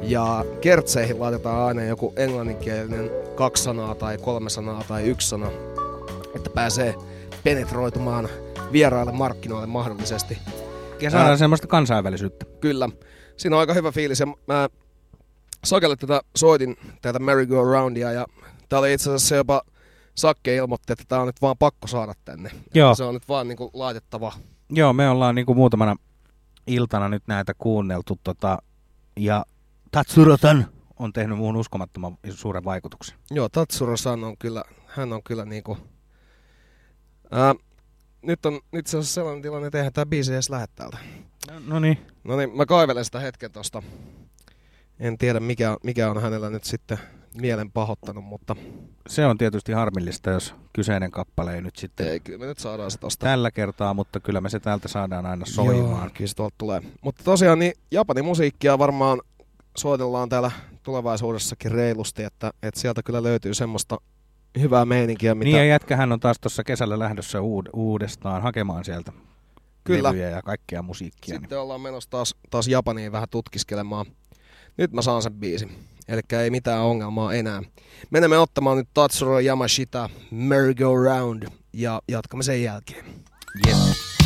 Ja kertseihin laitetaan aina joku englanninkielinen kaksi sanaa tai kolme sanaa tai yksi sana, että pääsee penetroitumaan vieraille markkinoille mahdollisesti. Ja saadaan semmoista kansainvälisyyttä. Kyllä. Siinä on aika hyvä fiilis. Ja mä Sakelle tätä soitin, tätä Merry Go Roundia, ja tää oli itse asiassa jopa Sakke ilmoitti, että tää on nyt vaan pakko saada tänne. Joo. Se on nyt vaan niinku laitettava. Joo, me ollaan niinku muutamana iltana nyt näitä kuunneltu tota, ja Tatsuro-san on tehnyt muuhun uskomattoman suuren vaikutuksen. Joo, Tatsuro-san on kyllä, hän on kyllä niinku... Ää, nyt on nyt se on sellainen tilanne, että eihän tää biisi edes lähde täältä. No niin. No niin, mä kaivelen sitä hetken tosta. En tiedä mikä, mikä on hänellä nyt sitten mielen pahoittanut, mutta Se on tietysti harmillista, jos kyseinen kappale ei nyt sitten ei, kyllä me nyt saadaan se tosta. tällä kertaa, mutta kyllä me se täältä saadaan aina Joo, soimaan. kyllä se tuolta tulee. Mutta tosiaan niin Japanin musiikkia varmaan soitellaan täällä tulevaisuudessakin reilusti, että, että sieltä kyllä löytyy semmoista hyvää meininkiä, mitä... Niin ja jätkähän on taas tuossa kesällä lähdössä uud- uudestaan hakemaan sieltä Kyllä. levyjä ja kaikkea musiikkia. Niin. Sitten ollaan menossa taas, taas Japaniin vähän tutkiskelemaan. Nyt mä saan sen biisin. Eli ei mitään ongelmaa enää. Menemme ottamaan nyt Tatsuro Yamashita Merry Go Round ja jatkamme sen jälkeen. Yes.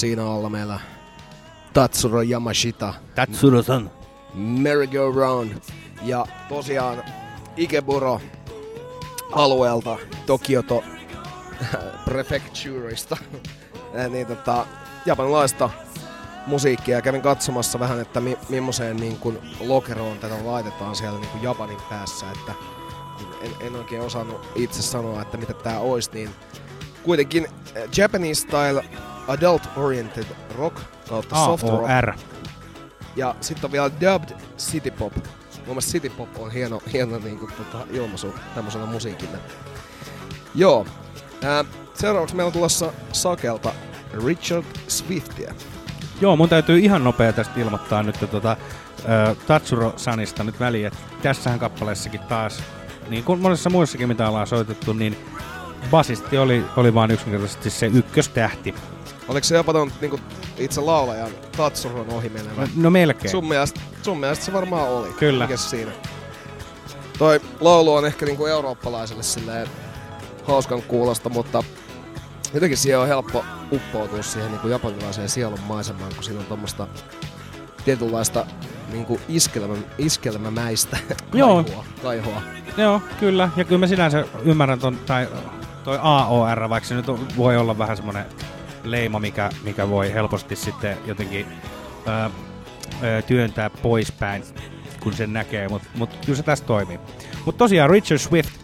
Siinä alla meillä Tatsuro Yamashita. Tatsuro-san. Merry-go-round. Ja tosiaan Ikeburo alueelta Tokioto prefectureista. Niin tota, japanilaista musiikkia. Kävin katsomassa vähän, että mi- millaiseen niin kuin lokeroon tätä laitetaan siellä niin kuin Japanin päässä. Että kun en, en oikein osannut itse sanoa, että mitä tää olisi, niin kuitenkin eh, Japanese style adult oriented rock kautta soft rock. AOR. Ja sitten on vielä dubbed city pop. Mun mielestä city pop on hieno, hieno niinku, tota, ilmaisu tämmöisenä musiikille. Joo. Ää, seuraavaksi meillä on tulossa Sakelta Richard Swiftia. Joo, mun täytyy ihan nopea tästä ilmoittaa nyt tota, ö, Tatsuro-sanista nyt väliin, että tässähän kappaleessakin taas, niin kuin monessa muissakin mitä ollaan soitettu, niin basisti oli, oli vaan yksinkertaisesti se ykköstähti. Oliko se jopa ton niinku, itse laulajan Tatsuron ohi menevä? No, no melkein. Sun mielestä, sun mielestä se varmaan oli. Kyllä. Mikäs siinä? Toi laulu on ehkä niinku eurooppalaiselle silleen hauskan kuulosta, mutta jotenkin siihen on helppo uppoutua siihen niinku japanilaiseen sielun maisemaan, kun siinä on tommosta tietynlaista niinku iskelmä, iskelmämäistä Joo. kaihoa. kaihoa. Joo, kyllä. Ja kyllä mä sinänsä ymmärrän ton, tai toi AOR, vaikka se nyt on, voi olla vähän semmonen leima, mikä, mikä voi helposti sitten jotenkin ö, ö, työntää poispäin, kun sen näkee, mutta mut kyllä se tässä toimii. Mutta tosiaan Richard Swift,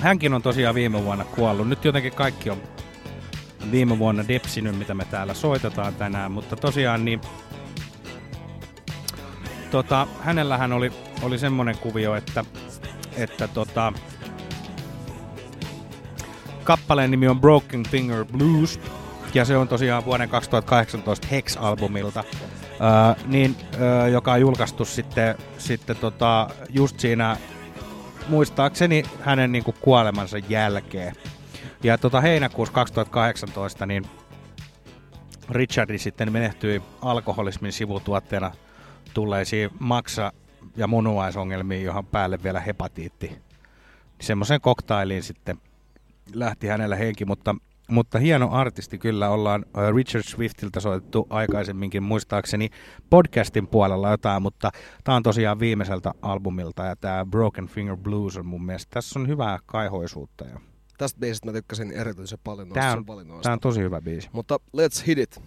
hänkin on tosiaan viime vuonna kuollut. Nyt jotenkin kaikki on viime vuonna depsinyt, mitä me täällä soitetaan tänään, mutta tosiaan niin tota, hänellähän oli, oli semmoinen kuvio, että, että tota, kappaleen nimi on Broken Finger Blues, ja se on tosiaan vuoden 2018 Hex-albumilta, ää, niin, ää, joka on julkaistu sitten, sitten tota, just siinä muistaakseni hänen niin kuin kuolemansa jälkeen. Ja tota, heinäkuussa 2018 niin Richardi sitten menehtyi alkoholismin sivutuotteena tulleisiin maksa- ja munuaisongelmiin, johon päälle vielä hepatiitti. Semmoiseen koktailiin sitten lähti hänellä henki, mutta, mutta hieno artisti kyllä ollaan Richard Swiftiltä soitettu aikaisemminkin muistaakseni podcastin puolella jotain, mutta tämä on tosiaan viimeiseltä albumilta ja tämä Broken Finger Blues on mun mielestä, tässä on hyvää kaihoisuutta. Ja Tästä biisistä mä tykkäsin erityisen paljon noista Tää on, tää on tosi hyvä biisi. Mutta let's hit it.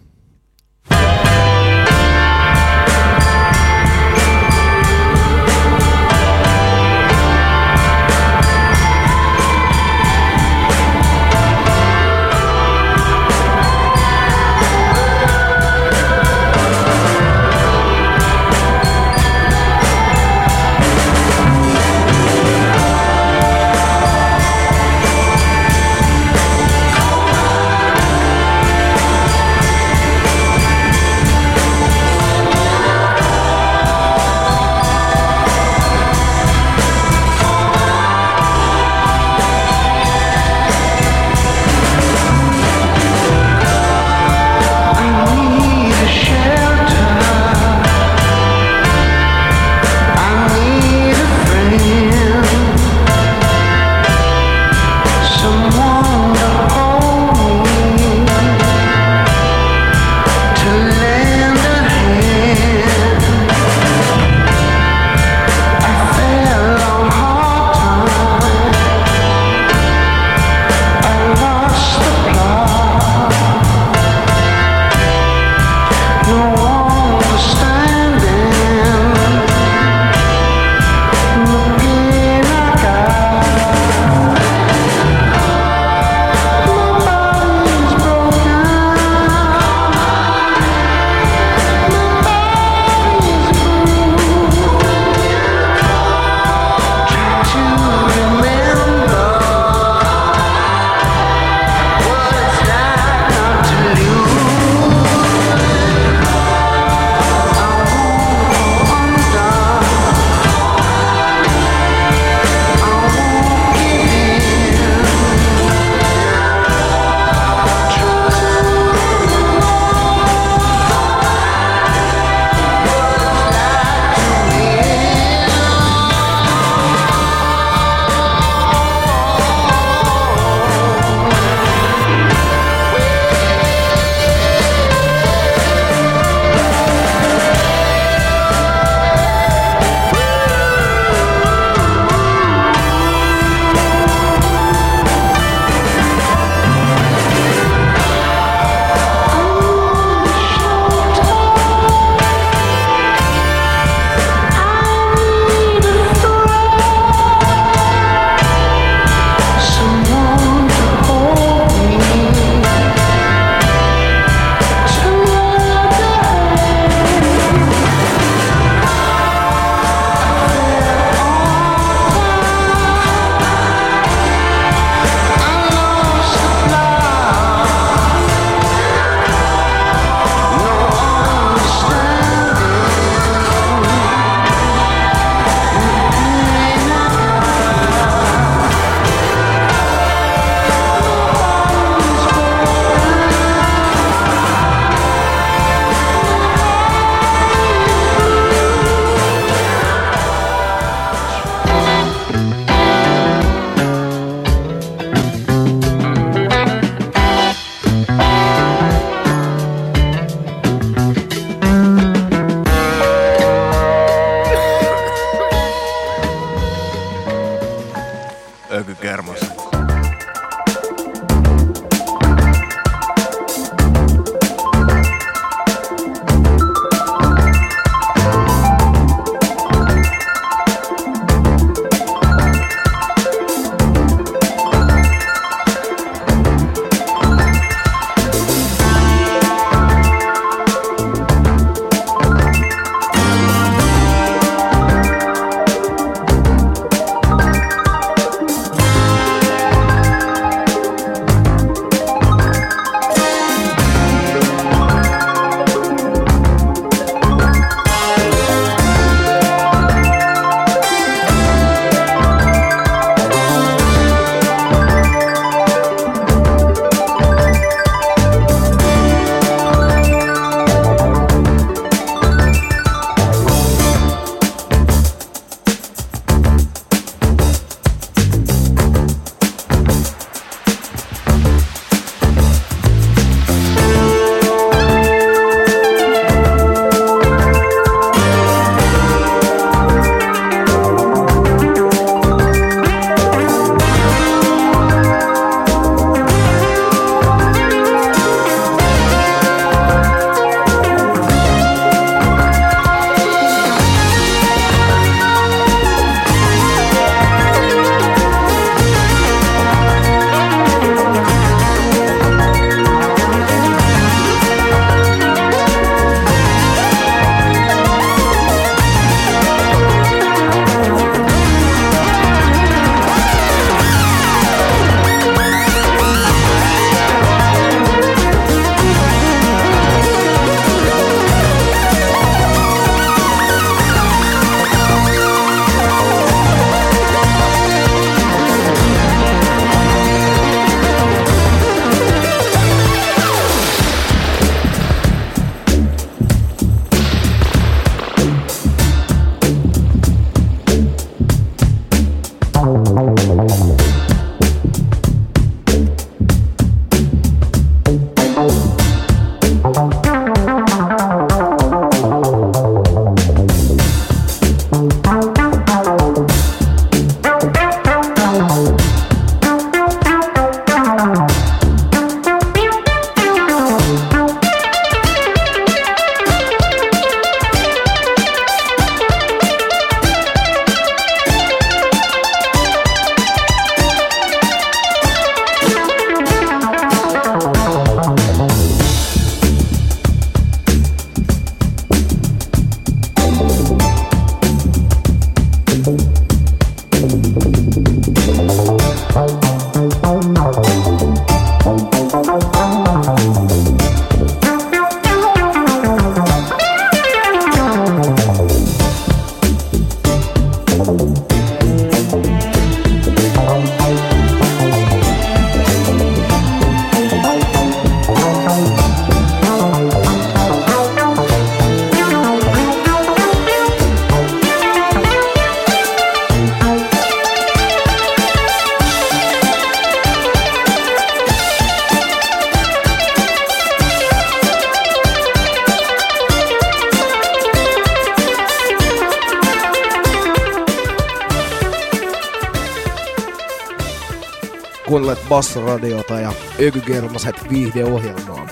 Kuuntelet Bassaradiota ja Ökykermaset viihdeohjelmaa.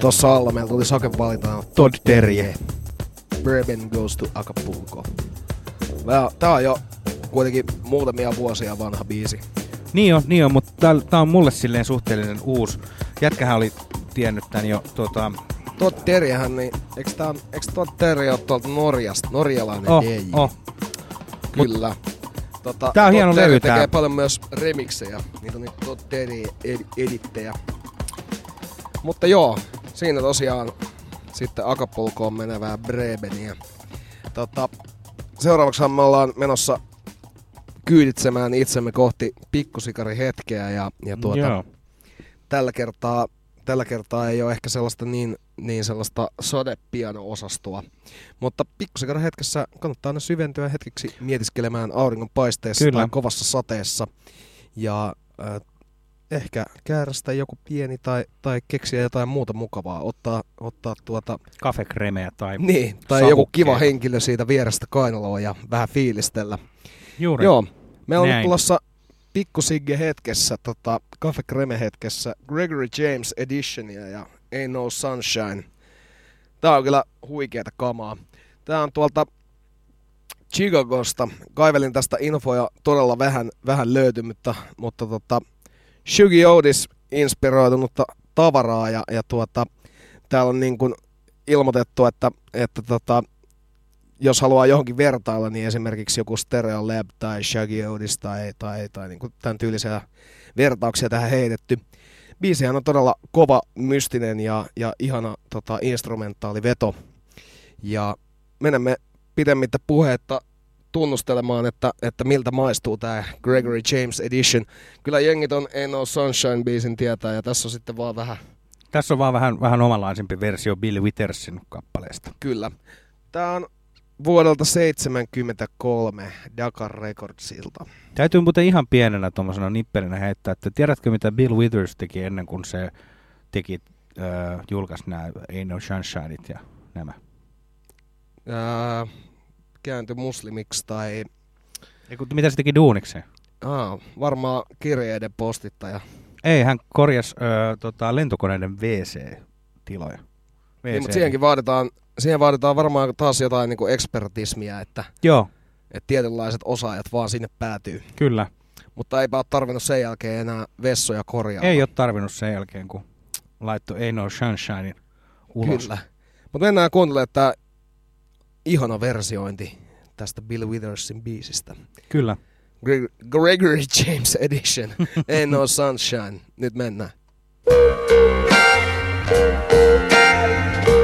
Tossa alla meillä tuli sakevalintana Todd Terje. Bourbon Goes to Acapulco. Tää- on jo kuitenkin muutamia vuosia vanha biisi. Niin on, niin on mutta tää, tää on mulle silleen suhteellinen uusi. Jätkähän oli tiennyt tän jo tota... Todd Terjehän, niin eiks, tää, on- eiks Todd Terje ole tuolta Norjasta? Norjalainen Oh, DJ. oh. Kyllä. Tota, Tää on hieno Terje levy, tekee tää. paljon myös remiksejä. Niitä on niitä Todd Terje ed- edittejä. Mutta joo, siinä tosiaan sitten Acapulcoon menevää Brebeniä. Tota, seuraavaksi me ollaan menossa kyyditsemään itsemme kohti pikkusikarihetkeä ja, ja tuota, Joo. tällä kertaa, tällä kertaa ei ole ehkä sellaista niin, niin sellaista sodepiano-osastoa. Mutta pikkusikara hetkessä kannattaa aina syventyä hetkeksi mietiskelemään auringon paisteessa Kyllä. tai kovassa sateessa. Ja äh, ehkä käärästä joku pieni tai, tai keksiä jotain muuta mukavaa. Ottaa, ottaa tuota... Kafekremeä tai Niin, tai savukkeita. joku kiva henkilö siitä vierestä kainaloa ja vähän fiilistellä. Juuri. Joo, me nyt tulossa pikkusigge hetkessä, tota, Cafe Creme hetkessä, Gregory James Editionia ja Ain't No Sunshine. Tää on kyllä huikeeta kamaa. Tää on tuolta Chicagosta. Kaivelin tästä infoja todella vähän, vähän löytyi, mutta, mutta tota, Shugi Otis inspiroitunutta tavaraa ja, ja tuota, täällä on niin kuin ilmoitettu, että, että tota, jos haluaa johonkin vertailla, niin esimerkiksi joku Stereo Lab tai Shaggy Otis tai, tai, tai niin kuin tämän tyylisiä vertauksia tähän heitetty. Biisihän on todella kova, mystinen ja, ja ihana tota, instrumentaali veto. Ja menemme pidemmittä puheetta tunnustelemaan, että, että miltä maistuu tämä Gregory James Edition. Kyllä jengit on No Sunshine-biisin tietää ja tässä on sitten vaan vähän Tässä on vaan vähän, vähän omanlaisempi versio Bill Withersin kappaleesta. Kyllä. Tämä on vuodelta 73 Dakar Recordsilta. Täytyy muuten ihan pienenä tuommoisena nippelinä heittää, että tiedätkö mitä Bill Withers teki ennen kuin se teki, äh, julkaisi nämä Ain't No Sunshineit ja nämä? Ää, kääntyi muslimiksi tai... Eiku, mitä se teki duunikseen? Aa, varmaan kirjeiden postittaja. Ei, hän korjasi äh, tota, lentokoneiden WC-tiloja. Niin, mutta siihenkin vaaditaan, siihen vaaditaan varmaan taas jotain niin kuin ekspertismiä, että, Joo, että tietynlaiset osaajat vaan sinne päätyy. kyllä. Mutta eipä ole tarvinnut sen jälkeen enää vessoja korjaa. Ei ole tarvinnut sen jälkeen, kun laittoi Ain't No Sunshinein ulos. Kyllä. Mutta mennään kuuntelemaan tämä ihana versiointi tästä Bill Withersin biisistä. Kyllä. Gre- Gregory James Edition. Ain't no sunshine. Nyt mennään. Thank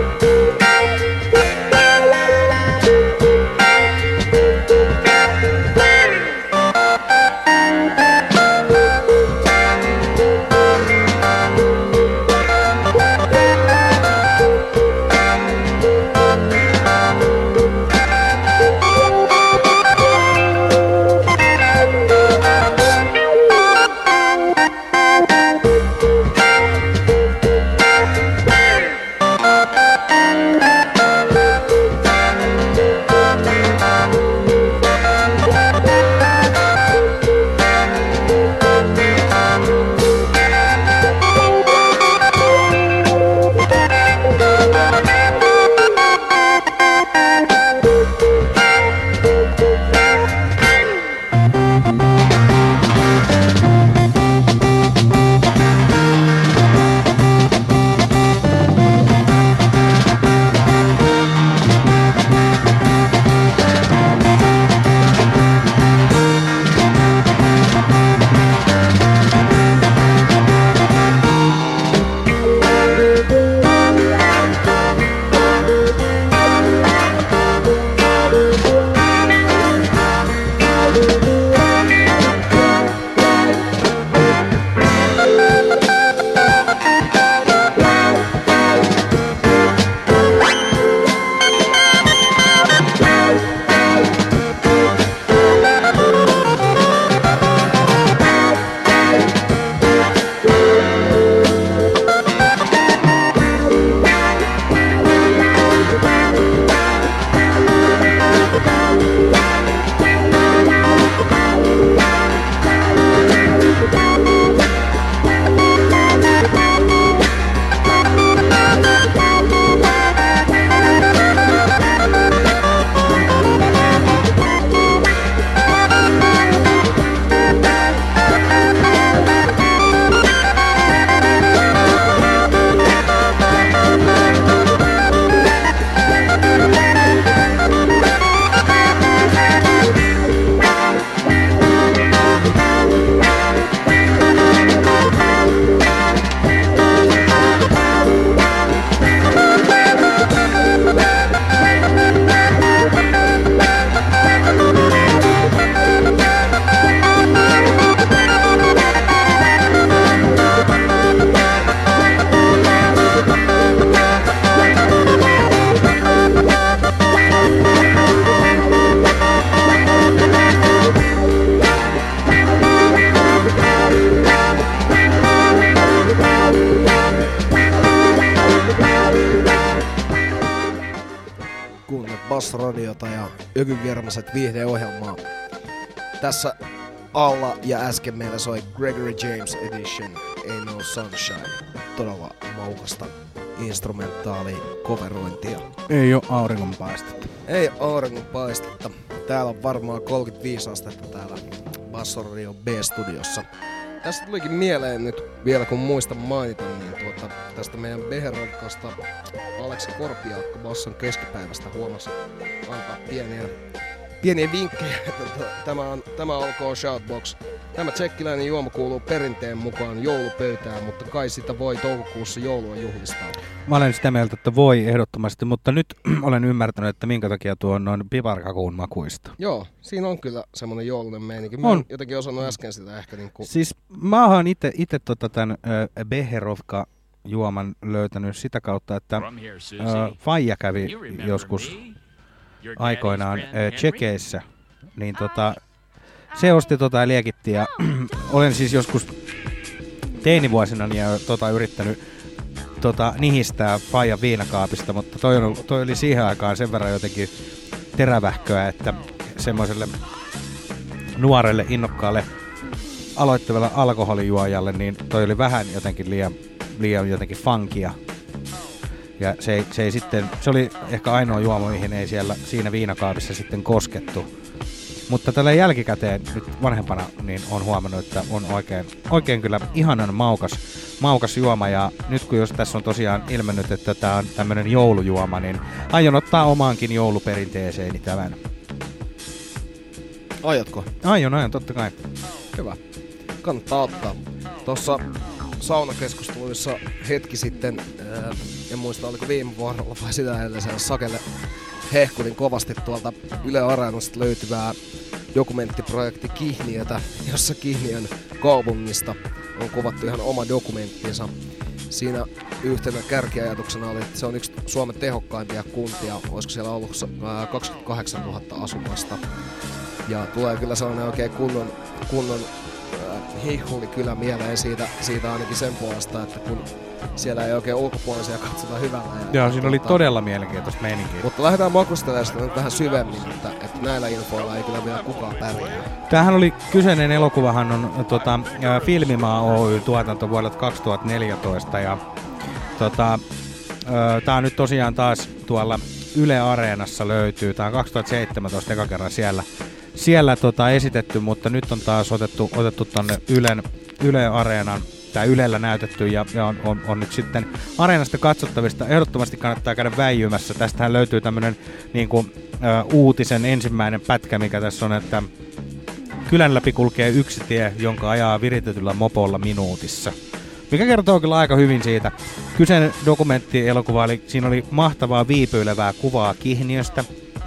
Ökykermaset viihdeohjelmaa. Tässä alla ja äsken meillä soi Gregory James Edition, Ain't No Sunshine. Todella maukasta instrumentaalia coverointia. Ei oo auringonpaistetta. Ei auringonpaistetta. Täällä on varmaan 35 astetta täällä Bassorio B-studiossa. Tästä tulikin mieleen nyt vielä kun muistan mainita, niin tuota, tästä meidän Beherodkasta Aleksi Korpiaakko Basson keskipäivästä huomasi antaa pieniä, pieniä vinkkejä, että to- tämä, on, tämä olkoon Shoutbox. Tämä tsekkiläinen juoma kuuluu perinteen mukaan joulupöytään, mutta kai sitä voi toukokuussa joulua juhlistaa. Mä olen sitä mieltä, että voi ehdottomasti, mutta nyt olen ymmärtänyt, että minkä takia tuo on noin piparkakuun makuista. Joo, siinä on kyllä semmoinen joulunen meininki. Mä On. en jotenkin osannut äsken sitä ehkä niinku... Siis mä oon itse ite tota tämän äh, Beherovka juoman löytänyt sitä kautta, että äh, Faija kävi joskus aikoinaan Tsekeissä, niin tota, se osti tota ja liekitti ja olen siis joskus teinivuosina niin, tota, yrittänyt tota, nihistää Faija viinakaapista, mutta toi, on, toi oli siihen aikaan sen verran jotenkin terävähköä, että semmoiselle nuorelle innokkaalle aloittavalle alkoholijuojalle, niin toi oli vähän jotenkin liian, liian jotenkin funkia. Ja se se ei sitten, se oli ehkä ainoa juoma, mihin ei siellä siinä viinakaapissa sitten koskettu. Mutta tällä jälkikäteen nyt vanhempana niin on huomannut, että on oikein, oikein kyllä ihanan maukas, maukas juoma. Ja nyt kun jos tässä on tosiaan ilmennyt, että tämä on tämmöinen joulujuoma, niin aion ottaa omaankin jouluperinteeseeni tämän. Aiotko? Aion, aion, totta kai. Hyvä. Kannattaa ottaa. Tuossa saunakeskusteluissa hetki sitten, ää, en muista oliko viime vuorolla vai sitä edellisellä Sakelle hehkulin kovasti tuolta Yle Areenasta löytyvää dokumenttiprojekti Kihniötä, jossa Kihniön kaupungista on kuvattu ihan oma dokumenttinsa. Siinä yhtenä kärkiajatuksena oli, että se on yksi Suomen tehokkaimpia kuntia, olisiko siellä ollut ää, 28 000 asukasta. Ja tulee kyllä sellainen oikein kunnon, kunnon äh, hihuli kyllä mieleen siitä, siitä ainakin sen puolesta, että kun siellä ei oikein ulkopuolisia katsota hyvällä. Ja, Joo, siinä oli tota, todella mielenkiintoista meininkiä. Mutta lähdetään makustelemaan sitä nyt vähän syvemmin, että, että näillä infoilla ei kyllä vielä kukaan pärjää. Tämähän oli, kyseinen elokuvahan on tota, Filmimaa Oy tuotanto vuodelta 2014 ja tota, tämä on nyt tosiaan taas tuolla Yle Areenassa löytyy. Tämä on 2017 eka kerran siellä, siellä tota, esitetty, mutta nyt on taas otettu, otettu tonne Ylen, Yle Areenan tai Ylellä näytetty ja, ja on, on, on, nyt sitten Areenasta katsottavista. Ehdottomasti kannattaa käydä väijymässä. Tästähän löytyy tämmöinen niin kuin, uutisen ensimmäinen pätkä, mikä tässä on, että Kylän läpi kulkee yksi tie, jonka ajaa viritetyllä mopolla minuutissa. Mikä kertoo kyllä aika hyvin siitä. Kyseinen dokumenttielokuva, eli siinä oli mahtavaa viipyilevää kuvaa Kihniöstä.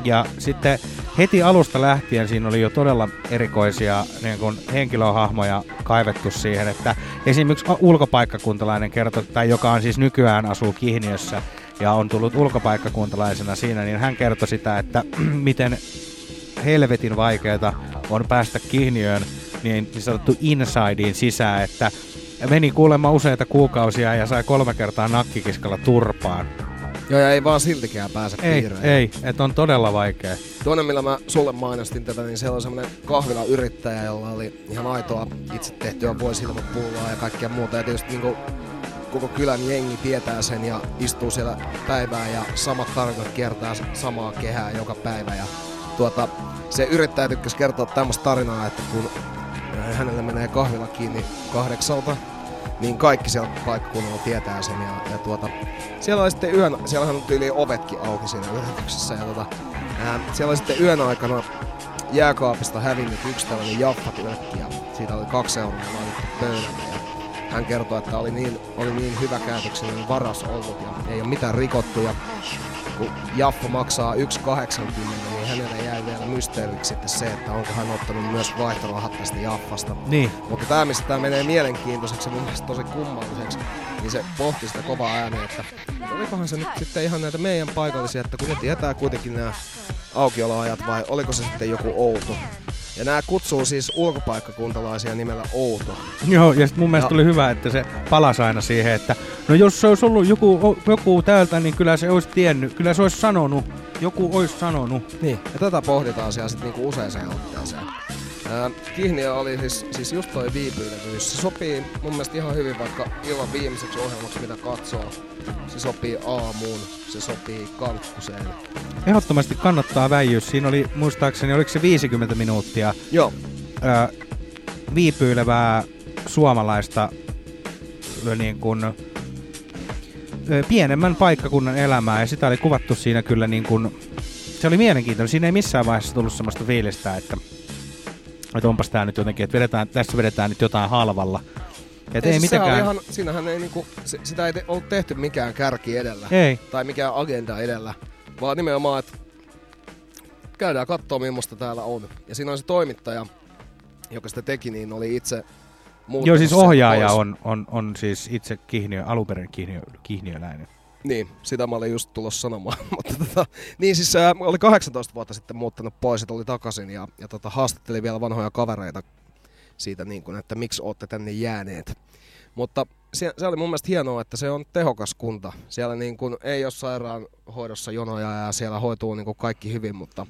Ja sitten heti alusta lähtien siinä oli jo todella erikoisia niin kuin henkilöhahmoja kaivettu siihen, että esimerkiksi ulkopaikkakuntalainen kertoi, tai joka on siis nykyään asuu Kihniössä ja on tullut ulkopaikkakuntalaisena siinä, niin hän kertoi sitä, että miten helvetin vaikeeta on päästä Kihniöön niin, niin sanottu insideen sisään, että meni kuulemma useita kuukausia ja sai kolme kertaa nakkikiskalla turpaan. Joo, ja ei vaan siltikään pääse Ei, piireen. ei, että on todella vaikea. Toinen, millä mä sulle mainostin tätä, niin siellä on semmonen kahvilayrittäjä, jolla oli ihan aitoa itse tehtyä voisilmapulloa ja kaikkea muuta. Ja tietysti niin koko kylän jengi tietää sen ja istuu siellä päivää ja samat tarinat kiertää samaa kehää joka päivä. Ja tuota, se yrittäjä tykkäsi kertoa tämmöistä tarinaa, että kun hänelle menee kahvila kiinni kahdeksalta, niin kaikki siellä paikkakunnalla tietää sen. Ja, ja tuota, siellä oli sitten yön, siellähän on tyyli ovetkin auki siinä yrityksessä. Ja tuota, ää, siellä oli sitten yön aikana jääkaapista hävinnyt yksi tällainen jaffatylkki ja siitä oli kaksi euroa laitettu pöydälle. Ja hän kertoi, että oli niin, oli niin hyvä käytöksellinen varas ollut ja ei ole mitään rikottu. Ja kun Jaffa maksaa 1,80, niin hänelle jäi vielä mysteeriksi sitten se, että onko hän ottanut myös vaihtorahat tästä Jaffasta. Niin. Mutta tämä, missä tämä menee mielenkiintoiseksi ja mun mielestä tosi kummalliseksi, niin se pohti sitä kovaa ääneen, että olikohan se nyt sitten ihan näitä meidän paikallisia, että kun ne tietää kuitenkin nämä aukioloajat vai oliko se sitten joku outo, Ja nämä kutsuu siis ulkopaikkakuntalaisia nimellä Outo. Joo, ja sit mun mielestä Ja- oli hyvä, että se palasi aina siihen, että no jos se olisi ollut joku, joku täältä, niin kyllä se olisi tiennyt, kyllä se olisi sanonut, joku olisi sanonut. Niin, ja tätä pohditaan siellä sitten niinku useaseen otteeseen. Ää, Kihniö oli siis, siis just toi viipyilevyys. Se sopii mun mielestä ihan hyvin vaikka illan viimeiseksi ohjelmaksi, mitä katsoo. Se sopii aamuun, se sopii kankkuseen. Ehdottomasti kannattaa väijyä. Siinä oli muistaakseni, oliko se 50 minuuttia Joo. Ö, viipyilevää suomalaista niin kuin, pienemmän paikkakunnan elämää ja sitä oli kuvattu siinä kyllä niin kuin, se oli mielenkiintoinen. Siinä ei missään vaiheessa tullut semmoista fiilistä, että, että onpas tää nyt jotenkin, että vedetään, tässä vedetään nyt jotain halvalla. Et ei, siis sehän mitenkään... Ihan, siinähän ei niinku, sitä ei te, ollut tehty mikään kärki edellä. Ei. Tai mikään agenda edellä. Vaan nimenomaan, että käydään katsoa millaista täällä on. Ja siinä on se toimittaja, joka sitä teki, niin oli itse Joo, siis ohjaaja pois. on, on, on siis itse kihniö, alunperin kihniö, kihniöläinen. Niin, sitä mä olin just tulossa sanomaan. Mutta tota, niin siis äh, oli 18 vuotta sitten muuttanut pois ja tuli takaisin ja, ja tota, haastatteli vielä vanhoja kavereita siitä, niin kuin, että miksi olette tänne jääneet. Mutta se, se oli mun mielestä hienoa, että se on tehokas kunta. Siellä niin kuin, ei ole sairaanhoidossa jonoja ja siellä hoituu niin kuin kaikki hyvin, mutta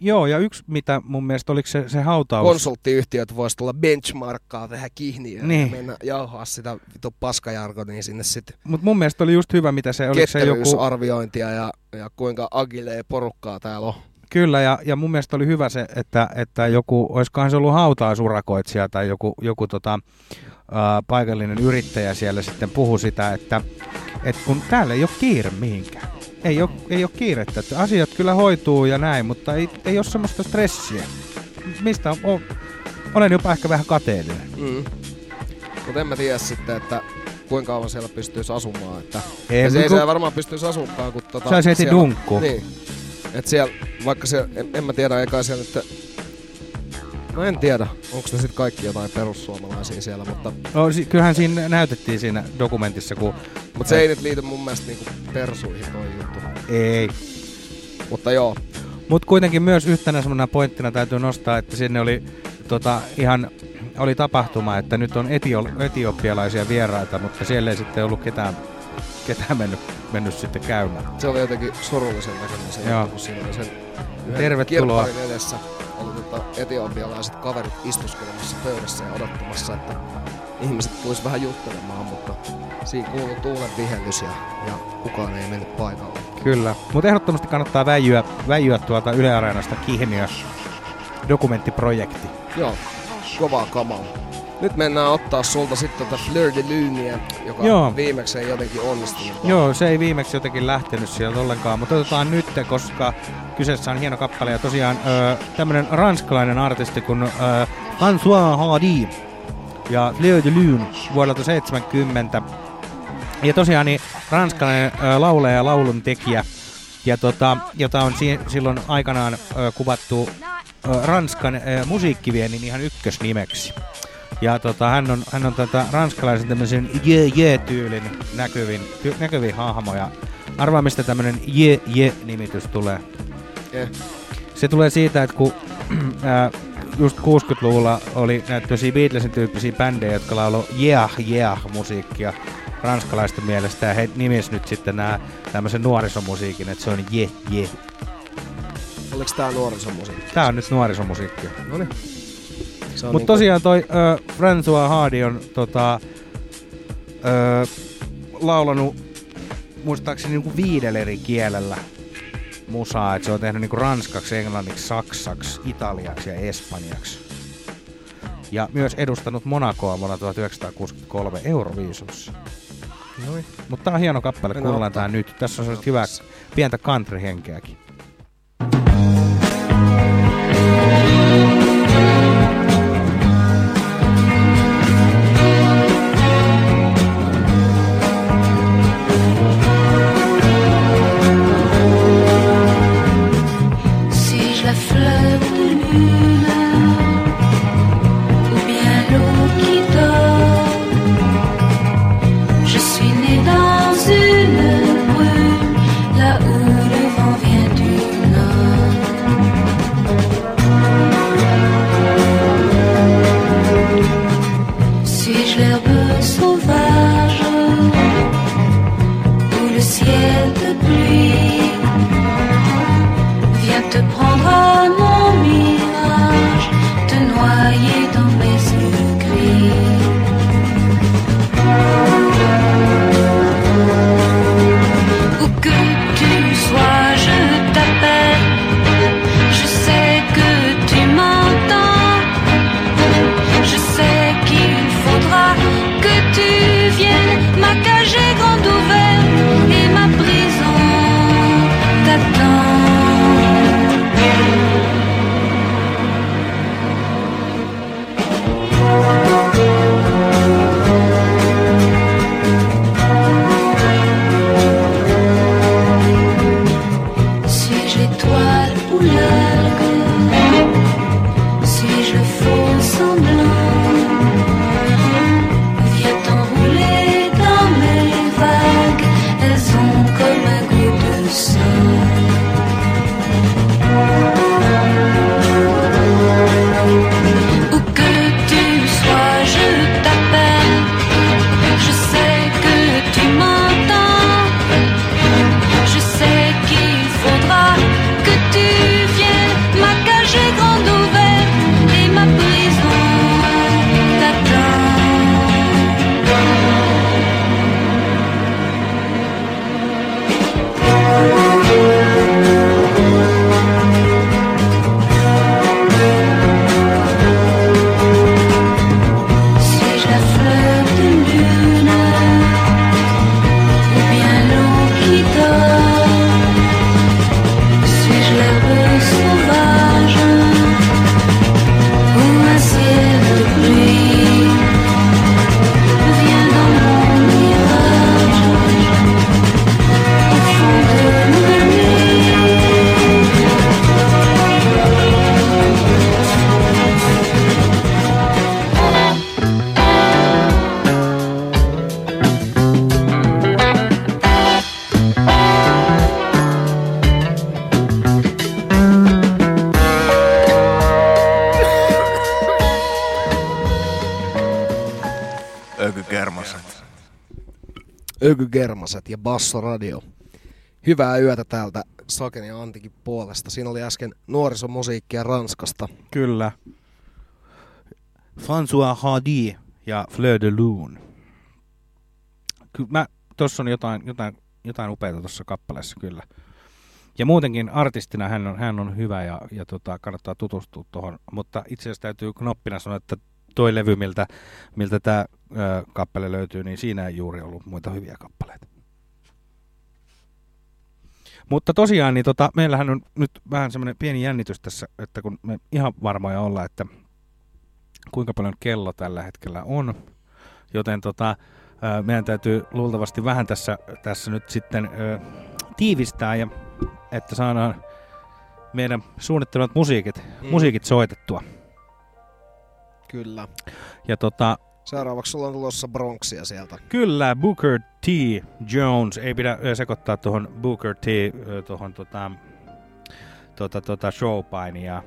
Joo, ja yksi mitä mun mielestä, oliko se, se hautaus... konsulttiyhtiöt voisi tulla benchmarkkaa tähän kihniöön Niin. ja mennä jauhaa sitä vitu paskajargonia sinne sitten Mutta mun mielestä oli just hyvä, mitä se, oliko se joku... ketteryysarviointia ja, ja kuinka agilee porukkaa täällä on. Kyllä, ja, ja mun mielestä oli hyvä se, että, että joku, olisikohan se ollut hautausurakoitsija tai joku, joku tota, ää, paikallinen yrittäjä siellä sitten puhu sitä, että, että kun täällä ei ole kiire mihinkään. Ei ole, ei ole kiirettä, että asiat kyllä hoituu ja näin, mutta ei, ei ole semmoista stressiä. Mistä on, on, olen jopa ehkä vähän kateellinen. Mm. Mutta en mä tiedä sitten, että kuinka kauan siellä pystyisi asumaan. Että Ei, ja se ei kun- siellä varmaan pystyisi asumaan, kun tota, Saisi heti siellä- dunkkuun. Niin. Et siellä, vaikka se, en, en mä tiedä, eikä siellä nyt... No en tiedä, onko ne sitten kaikki jotain perussuomalaisia siellä, mutta, No, si- kyllähän siinä näytettiin siinä dokumentissa, kun... mutta se ei nyt liity mun mielestä niinku persuihin toi juttu. Ei. Mutta joo, Mutta kuitenkin myös yhtenä semmoinen pointtina täytyy nostaa, että sinne oli tota, ihan oli tapahtuma, että nyt on etio- etioppialaisia vieraita, mutta siellä ei sitten ollut ketään, ketään mennyt, mennyt sitten käymään. se oli jotenkin surullisen näköinen se juttu, kun siinä oli sen Tervetuloa. edessä. Oli tota etiopialaiset kaverit istuskelemassa pöydässä ja odottamassa, että ihmiset tulisi vähän juttelemaan, mutta siinä kuului tuulen vihellys ja, ja kukaan ei mennyt paikalle. Kyllä, mutta ehdottomasti kannattaa väijyä, väijyä tuolta Yle Areenasta Kihniö dokumenttiprojekti. Joo, kovaa kamaa. Nyt mennään ottaa sulta sitten tätä Fleur de Luneä, joka Joo. viimeksi ei jotenkin onnistunut. Joo, se ei viimeksi jotenkin lähtenyt sieltä ollenkaan, mutta otetaan nyt, koska kyseessä on hieno kappale ja tosiaan ö, tämmönen ranskalainen artisti kuin ö, François Hardy ja Fleur de Lune vuodelta 70. Ja tosiaan niin ranskalainen ö, laulaja ja laulun tekijä, ja tota, jota on si- silloin aikanaan ö, kuvattu ö, Ranskan ö, musiikkiviennin ihan ykkösnimeksi. Ja tota, hän on, hän on tätä ranskalaisen tämmöisen je-je-tyylin näkyvin, ty, näkyvin hahmo. Ja arvaa, mistä tämmönen je-je-nimitys tulee. Eh. Se tulee siitä, että kun ää, just 60-luvulla oli näitä Beatlesin tyyppisiä bändejä, jotka lauloi yeah, yeah musiikkia ranskalaisten mielestä. Ja he nimis nyt sitten nämä tämmöisen nuorisomusiikin, että se on je, je. Oliko tää nuorisomusiikki? Tää on nyt nuorisomusiikkia. Noniin. Se on Mutta niinku- tosiaan toi ö, François Hardy on tota, ö, laulanut muistaakseni niinku viidellä eri kielellä musaa. Et se on tehnyt niinku ranskaksi, englanniksi, saksaksi, italiaksi ja espanjaksi. Ja myös edustanut Monacoa vuonna 1963 Euroviisussa. Noin. Mutta tää on hieno kappale, ottaa. tää nyt. Tässä on sellaista hyvää pientä country-henkeäkin. Ökygermaset ja Basso Radio. Hyvää yötä täältä Saken ja Antikin puolesta. Siinä oli äsken nuorisomusiikkia Ranskasta. Kyllä. François Hardy ja Fleur de Lune. Kyllä mä, tossa on jotain, jotain, jotain upeaa tuossa kappaleessa kyllä. Ja muutenkin artistina hän on, hän on hyvä ja, ja tota, kannattaa tutustua tuohon. Mutta itse asiassa täytyy knoppina sanoa, että toi levy, miltä, miltä tämä kappale löytyy, niin siinä ei juuri ollut muita hyviä kappaleita. Mutta tosiaan, niin tota, meillähän on nyt vähän semmoinen pieni jännitys tässä, että kun me ihan varmoja olla, että kuinka paljon kello tällä hetkellä on. Joten tota, meidän täytyy luultavasti vähän tässä, tässä nyt sitten ö, tiivistää, ja, että saadaan meidän suunnittelemat musiikit, Mm. musiikit soitettua. Kyllä. Ja tota, Seuraavaksi sulla on tulossa Bronxia sieltä. Kyllä, Booker T. Jones. Ei pidä ö, sekoittaa tuohon Booker T. ö, tuohon tota, tota, tota showpainia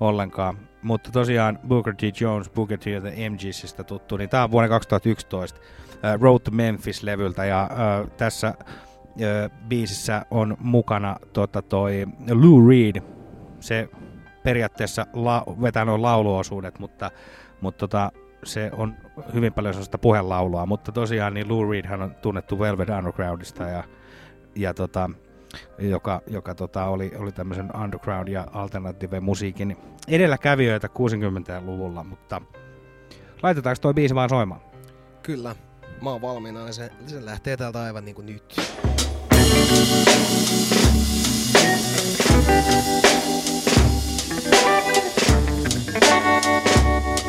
ollenkaan. Mutta tosiaan Booker T. Jones, Booker T. The MGsistä tuttu, niin tämä on vuonna 2011 äh, Road to Memphis-levyltä ja äh, tässä äh, biisissä on mukana tota, toi Lou Reed. Se periaatteessa la- vetää nuo lauluosuudet, mutta, mutta tota, se on hyvin paljon sellaista puhelaulua, mutta tosiaan niin Lou Reed on tunnettu Velvet Undergroundista ja, ja tota, joka, joka tota, oli, oli tämmöisen underground ja alternative musiikin edelläkävijöitä 60-luvulla, mutta laitetaanko toi biisi vaan soimaan? Kyllä. Mä oon valmiina, niin se, se lähtee täältä aivan niin kuin nyt. It's Thank you.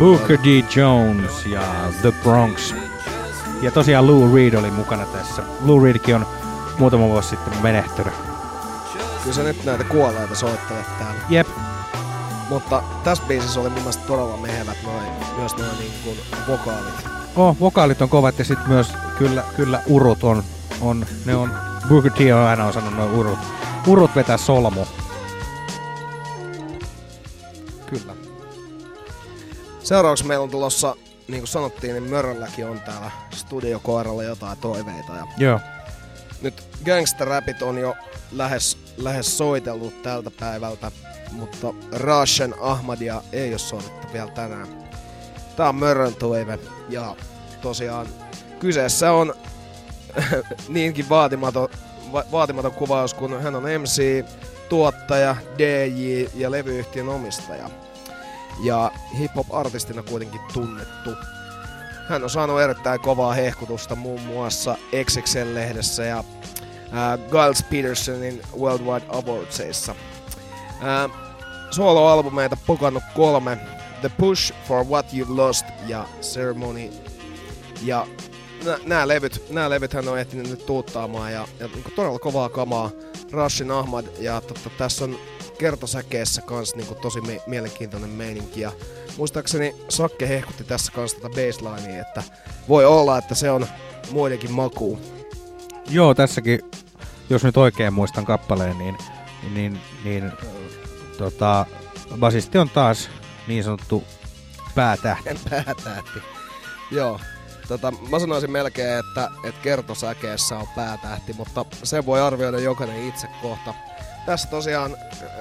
Booker D. Jones ja The Bronx. Ja tosiaan Lou Reed oli mukana tässä. Lou Reedkin on muutama vuosi sitten menehtynyt. Kyllä sä nyt näitä kuolleita soittelet täällä. Jep. Mutta tässä biisissä oli mun mielestä todella mehevät noin, myös noin niin kuin vokaalit. Oh, vokaalit on kovat ja sitten myös kyllä, kyllä urut on, on, ne on, Booker T on aina osannut noin urut, urut vetää solmu. Seuraavaksi meillä on tulossa, niin kuin sanottiin, niin Mörrälläkin on täällä studiokoiralla jotain toiveita. Ja Joo. nyt gangsterräpit on jo lähes, lähes soitellut tältä päivältä, mutta Russian Ahmadia ei ole soitettu vielä tänään. Tää on Mörrön toive ja tosiaan kyseessä on niinkin vaatimaton, va- vaatimaton kuvaus, kun hän on MC, tuottaja, DJ ja levyyhtiön omistaja. Ja hip-hop-artistina kuitenkin tunnettu. Hän on saanut erittäin kovaa hehkutusta muun muassa XXL-lehdessä ja äh, Giles Petersonin Worldwide Awardsissa. Äh, soloalbumeita pokannut kolme. The Push for What You've Lost ja Ceremony. Ja nämä levyt, nää levyt hän on ehtinyt nyt tuuttaamaan ja, ja niinku todella kovaa kamaa. Rashin Ahmad ja tässä on kertosäkeessä kans niinku tosi me- mielenkiintoinen meininki. Ja muistaakseni Sakke hehkutti tässä kanssa tätä baselinea, että voi olla, että se on muidenkin makuun. Joo, tässäkin, jos nyt oikein muistan kappaleen, niin, niin, niin tota, basisti on taas niin sanottu päätähti. päätähti. Joo. Tota, mä sanoisin melkein, että, että kertosäkeessä on päätähti, mutta sen voi arvioida jokainen itse kohta. Tässä tosiaan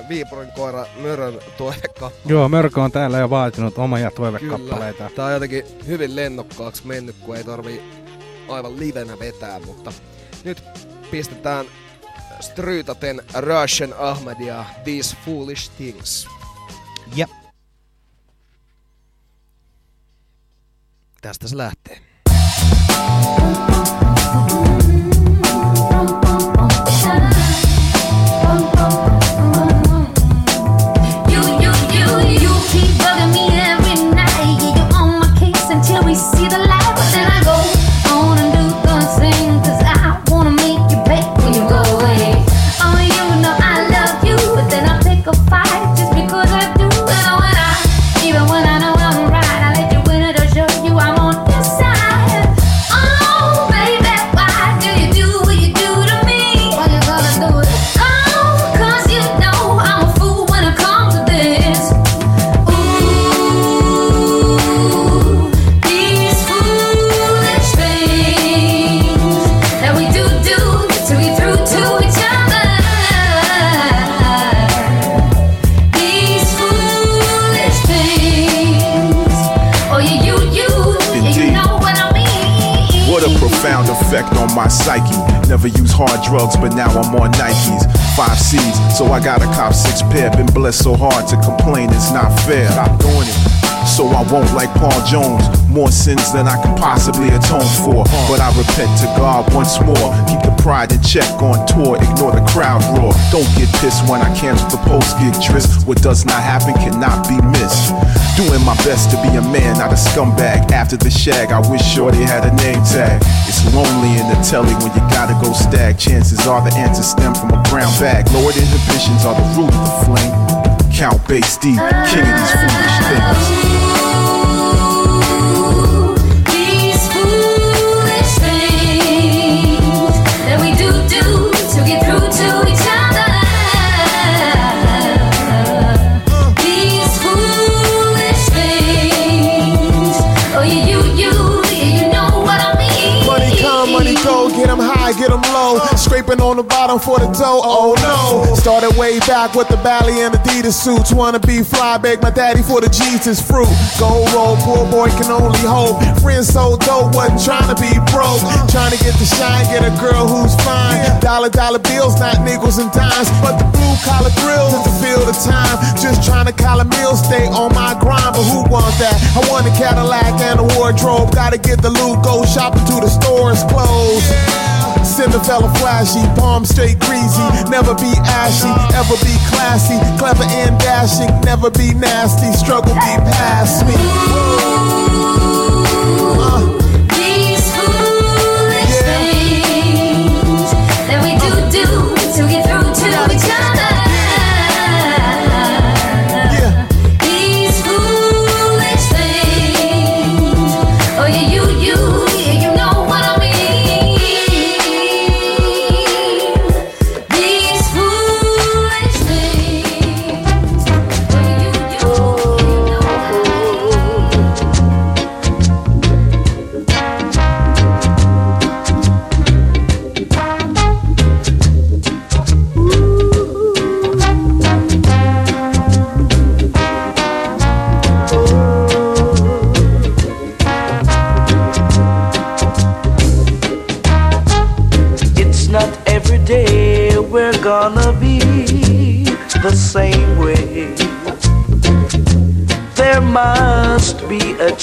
Viipurin koira Mörön toiveka. Joo, Mörkö on täällä jo vaatinut omia toivekappaleita. Tää on jotenkin hyvin lennokkaaksi mennyt, kun ei tarvi aivan livenä vetää, mutta nyt pistetään Strytaten Russian Ahmadia These Foolish Things. Jep. Tästä se lähtee. You, psyche. Never use hard drugs, but now I'm on Nikes. Five C's, so I got a cop six pair. Been blessed so hard to complain, it's not fair. Stop doing it. So I won't like Paul Jones. More sins than I can possibly atone for. But I repent to God once more. Keep the pride in check on tour, ignore the crowd roar. Don't get pissed when I the post gig tryst. What does not happen cannot be missed. Doing my best to be a man, not a scumbag. After the shag, I wish Shorty had a name tag. It's lonely in the telly when you gotta go stag. Chances are the answers stem from a brown bag. Lowered inhibitions are the root of the flame. Count bass deep, king of these foolish things. Bottom for the dough, oh no. Started way back with the Bally and the Adidas suits. Wanna be fly, beg my daddy for the Jesus fruit. Gold roll, poor boy can only hope. Friends so dope, wasn't trying to be broke. Trying to get the shine, get a girl who's fine. Dollar, dollar bills, not nickels and dimes. But the blue collar grills is the feel of time. Just trying to collar meal, stay on my grind. But who wants that? I want a Cadillac and a wardrobe. Gotta get the loot, go shopping to the stores closed. Cinderella flashy, palm straight greasy. Never be ashy, ever be classy. Clever and dashing, never be nasty. Struggle be past me.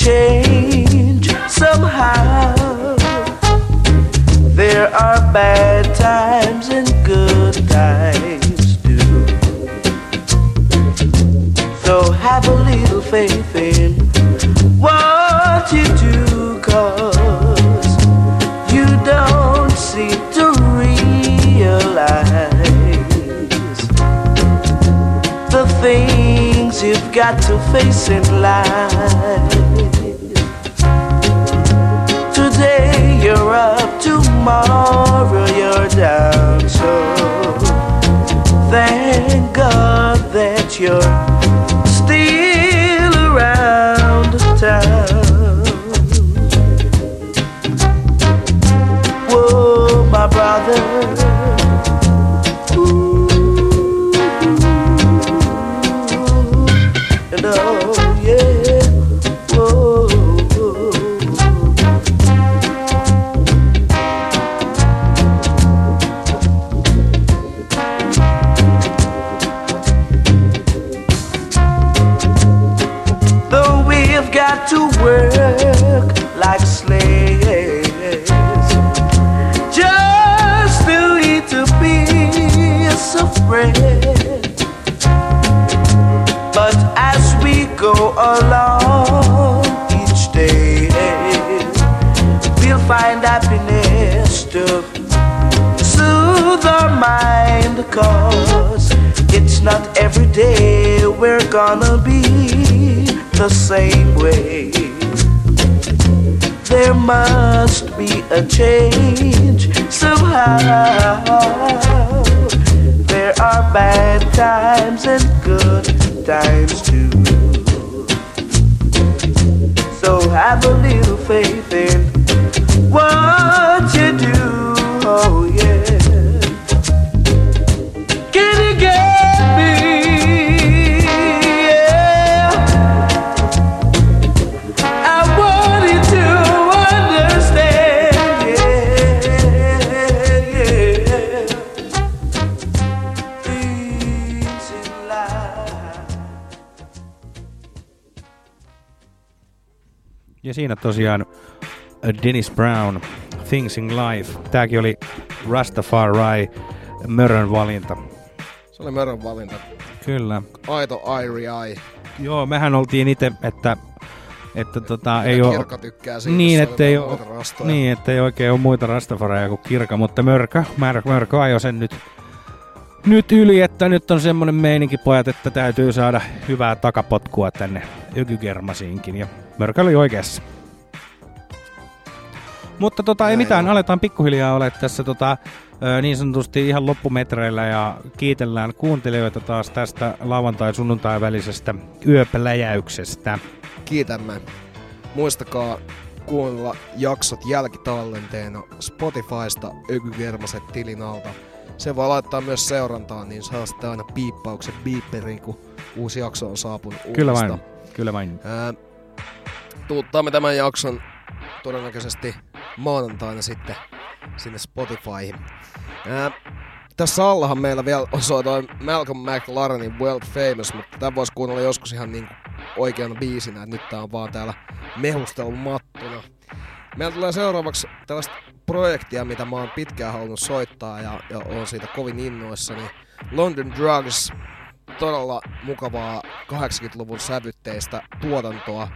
Change somehow. There are bad times and good times too. So have a little faith in what you do, cause you don't seem to realize the things you've got to face in life. Tomorrow you're down. So thank God that you're bread. But as we go along each day, we'll find happiness to soothe our mind. Cause it's not every day we're gonna be the same way. There must be a change somehow. Are bad times and good times too. So have a little faith in what you do. Oh siinä tosiaan äh, Dennis Brown, Things in Life. Tääkin oli Rastafari Mörön valinta. Se oli Mörön valinta. Kyllä. Aito Eye. Joo, mehän oltiin itse, että, että tota, ei Ja ole... Kirkka tykkää siitä, niin, ettei on ole, niin, ettei oikein ole muita rastafareja kuin Kirka, mutta Mörkö, Mörkö, Mörkö ajoi sen nyt, nyt yli, että nyt on semmonen meininki pojat, että täytyy saada hyvää takapotkua tänne Ykygermasiinkin ja Mörkö oli oikeassa. Mutta tota, ei mitään, aletaan pikkuhiljaa ole tässä tota, niin sanotusti ihan loppumetreillä ja kiitellään kuuntelijoita taas tästä lauantai-sunnuntai välisestä yöpläjäyksestä. Kiitämme. Muistakaa kuunnella jaksot jälkitallenteena Spotifysta Ökygermaset tilin alta. Se voi laittaa myös seurantaan, niin saa sitten aina piippauksen biipperiin, kun uusi jakso on saapunut Kyllä uudesta. vain, kyllä vain. Ää, tuuttaamme tämän jakson todennäköisesti maanantaina sitten sinne Spotifyhin. Ää, tässä allahan meillä vielä on toi Malcolm McLarenin World Famous, mutta tämä voisi kuunnella joskus ihan niin oikeana biisinä, että nyt tää on vaan täällä mehustelun mattuna. Meillä tulee seuraavaksi tällaista projektia, mitä mä oon pitkään halunnut soittaa ja, ja oon siitä kovin innoissani. London Drugs, todella mukavaa 80-luvun sävytteistä tuotantoa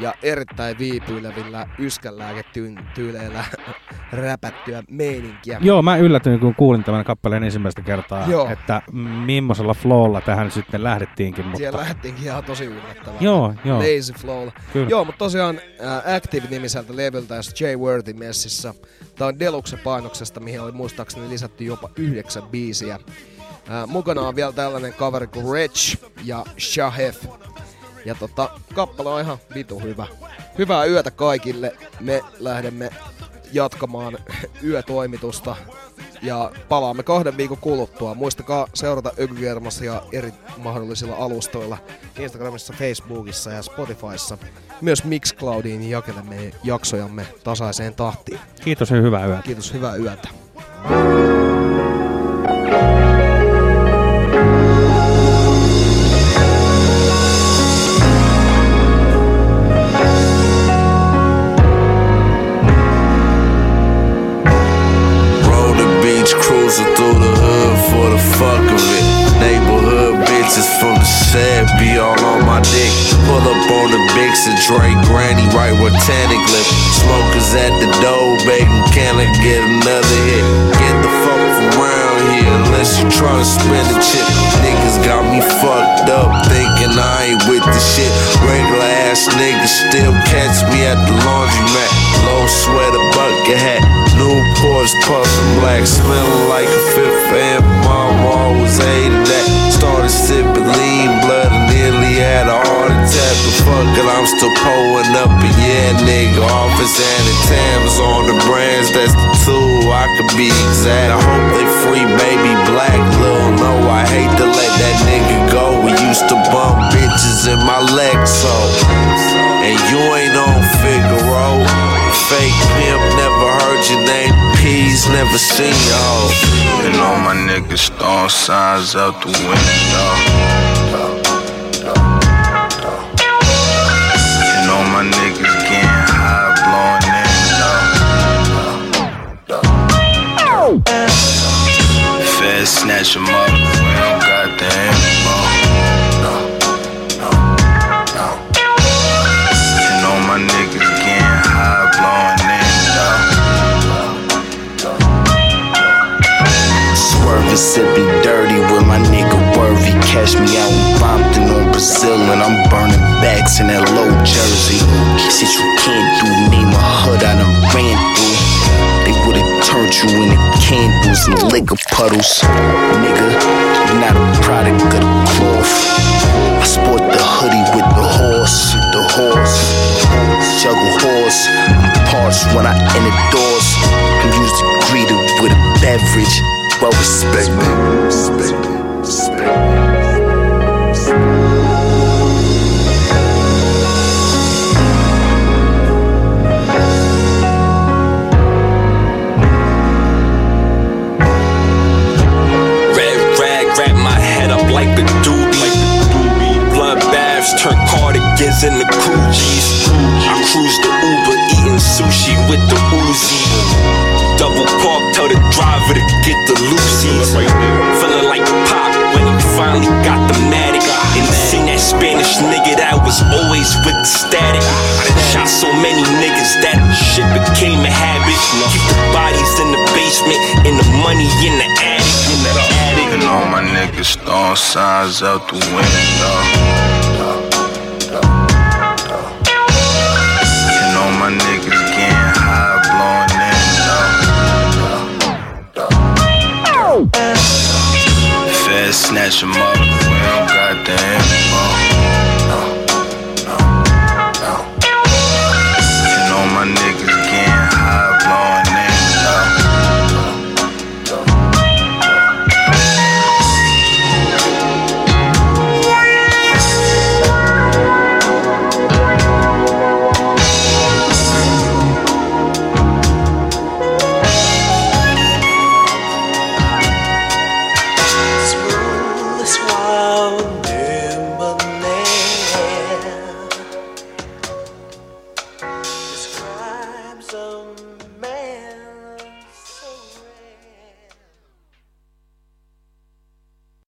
ja erittäin viipyilevillä yskänlääketyyleillä räpättyä meininkiä. Joo, mä yllätyin, kun kuulin tämän kappaleen ensimmäistä kertaa, Joo. että millaisella flowlla tähän sitten lähdettiin. Mutta... Siellä lähdettiinkin ihan tosi yllättävää. Joo, joo. Lazy Flow. Kyllä. Joo, mutta tosiaan äh, Active-nimiseltä levyltä ja Jay Worthin messissä. Tää on Deluxe-painoksesta, mihin oli muistaakseni lisätty jopa yhdeksän biisiä. Äh, mukana on vielä tällainen kaveri kuin Reg ja Shahef. Ja tota, kappale on ihan vitu hyvä. Hyvää yötä kaikille. Me lähdemme jatkamaan yötoimitusta ja palaamme kahden viikon kuluttua. Muistakaa seurata Ökygermasia eri mahdollisilla alustoilla Instagramissa, Facebookissa ja Spotifyssa. Myös Mixcloudiin jakelemme jaksojamme tasaiseen tahtiin. Kiitos ja hyvää yötä. Kiitos, hyvää yötä. Roll bitches from the set be all on my dick. Pull up on the Bix and Drake Granny right with Tannic lip. Smokers at the door, baby, can I get another hit? Get the fuck from around here unless you try to spend a chip. Niggas got me fucked up thinking I ain't with the shit. Regular ass niggas still catch me at the laundromat. Low sweater, bucket hat. new Newports puffin' black, smelling like a fifth and mom always hated that. Started sipping lean blood nearly had a heart attack. But fuck it, I'm still pulling up and yeah, nigga. Office and the Tams on the brands, that's the tool. I could be exact. I hope they free baby black. Lil' no, I hate to let that nigga go. We used to bump bitches in my Lexo. And you ain't on Figaro. Fake pimp, never heard your name. Peas, never seen y'all. And all my niggas throwing signs out the window. Snatch 'em up, we don't got the info. And all my niggas getting high, blowing in though. Swerve Mississippi dirty with my nigga Worthy. Catch me out in Bompton on Brazil and I'm burning backs in that low jersey. Shit you can't do, name a hood I done ran through. Turned you into candles and liquor puddles. Nigga, not a product of the cloth. I sport the hoodie with the horse, the horse. Juggle horse, I'm when I enter doors. I'm usually greeted with a beverage, well respected. Signs out the window.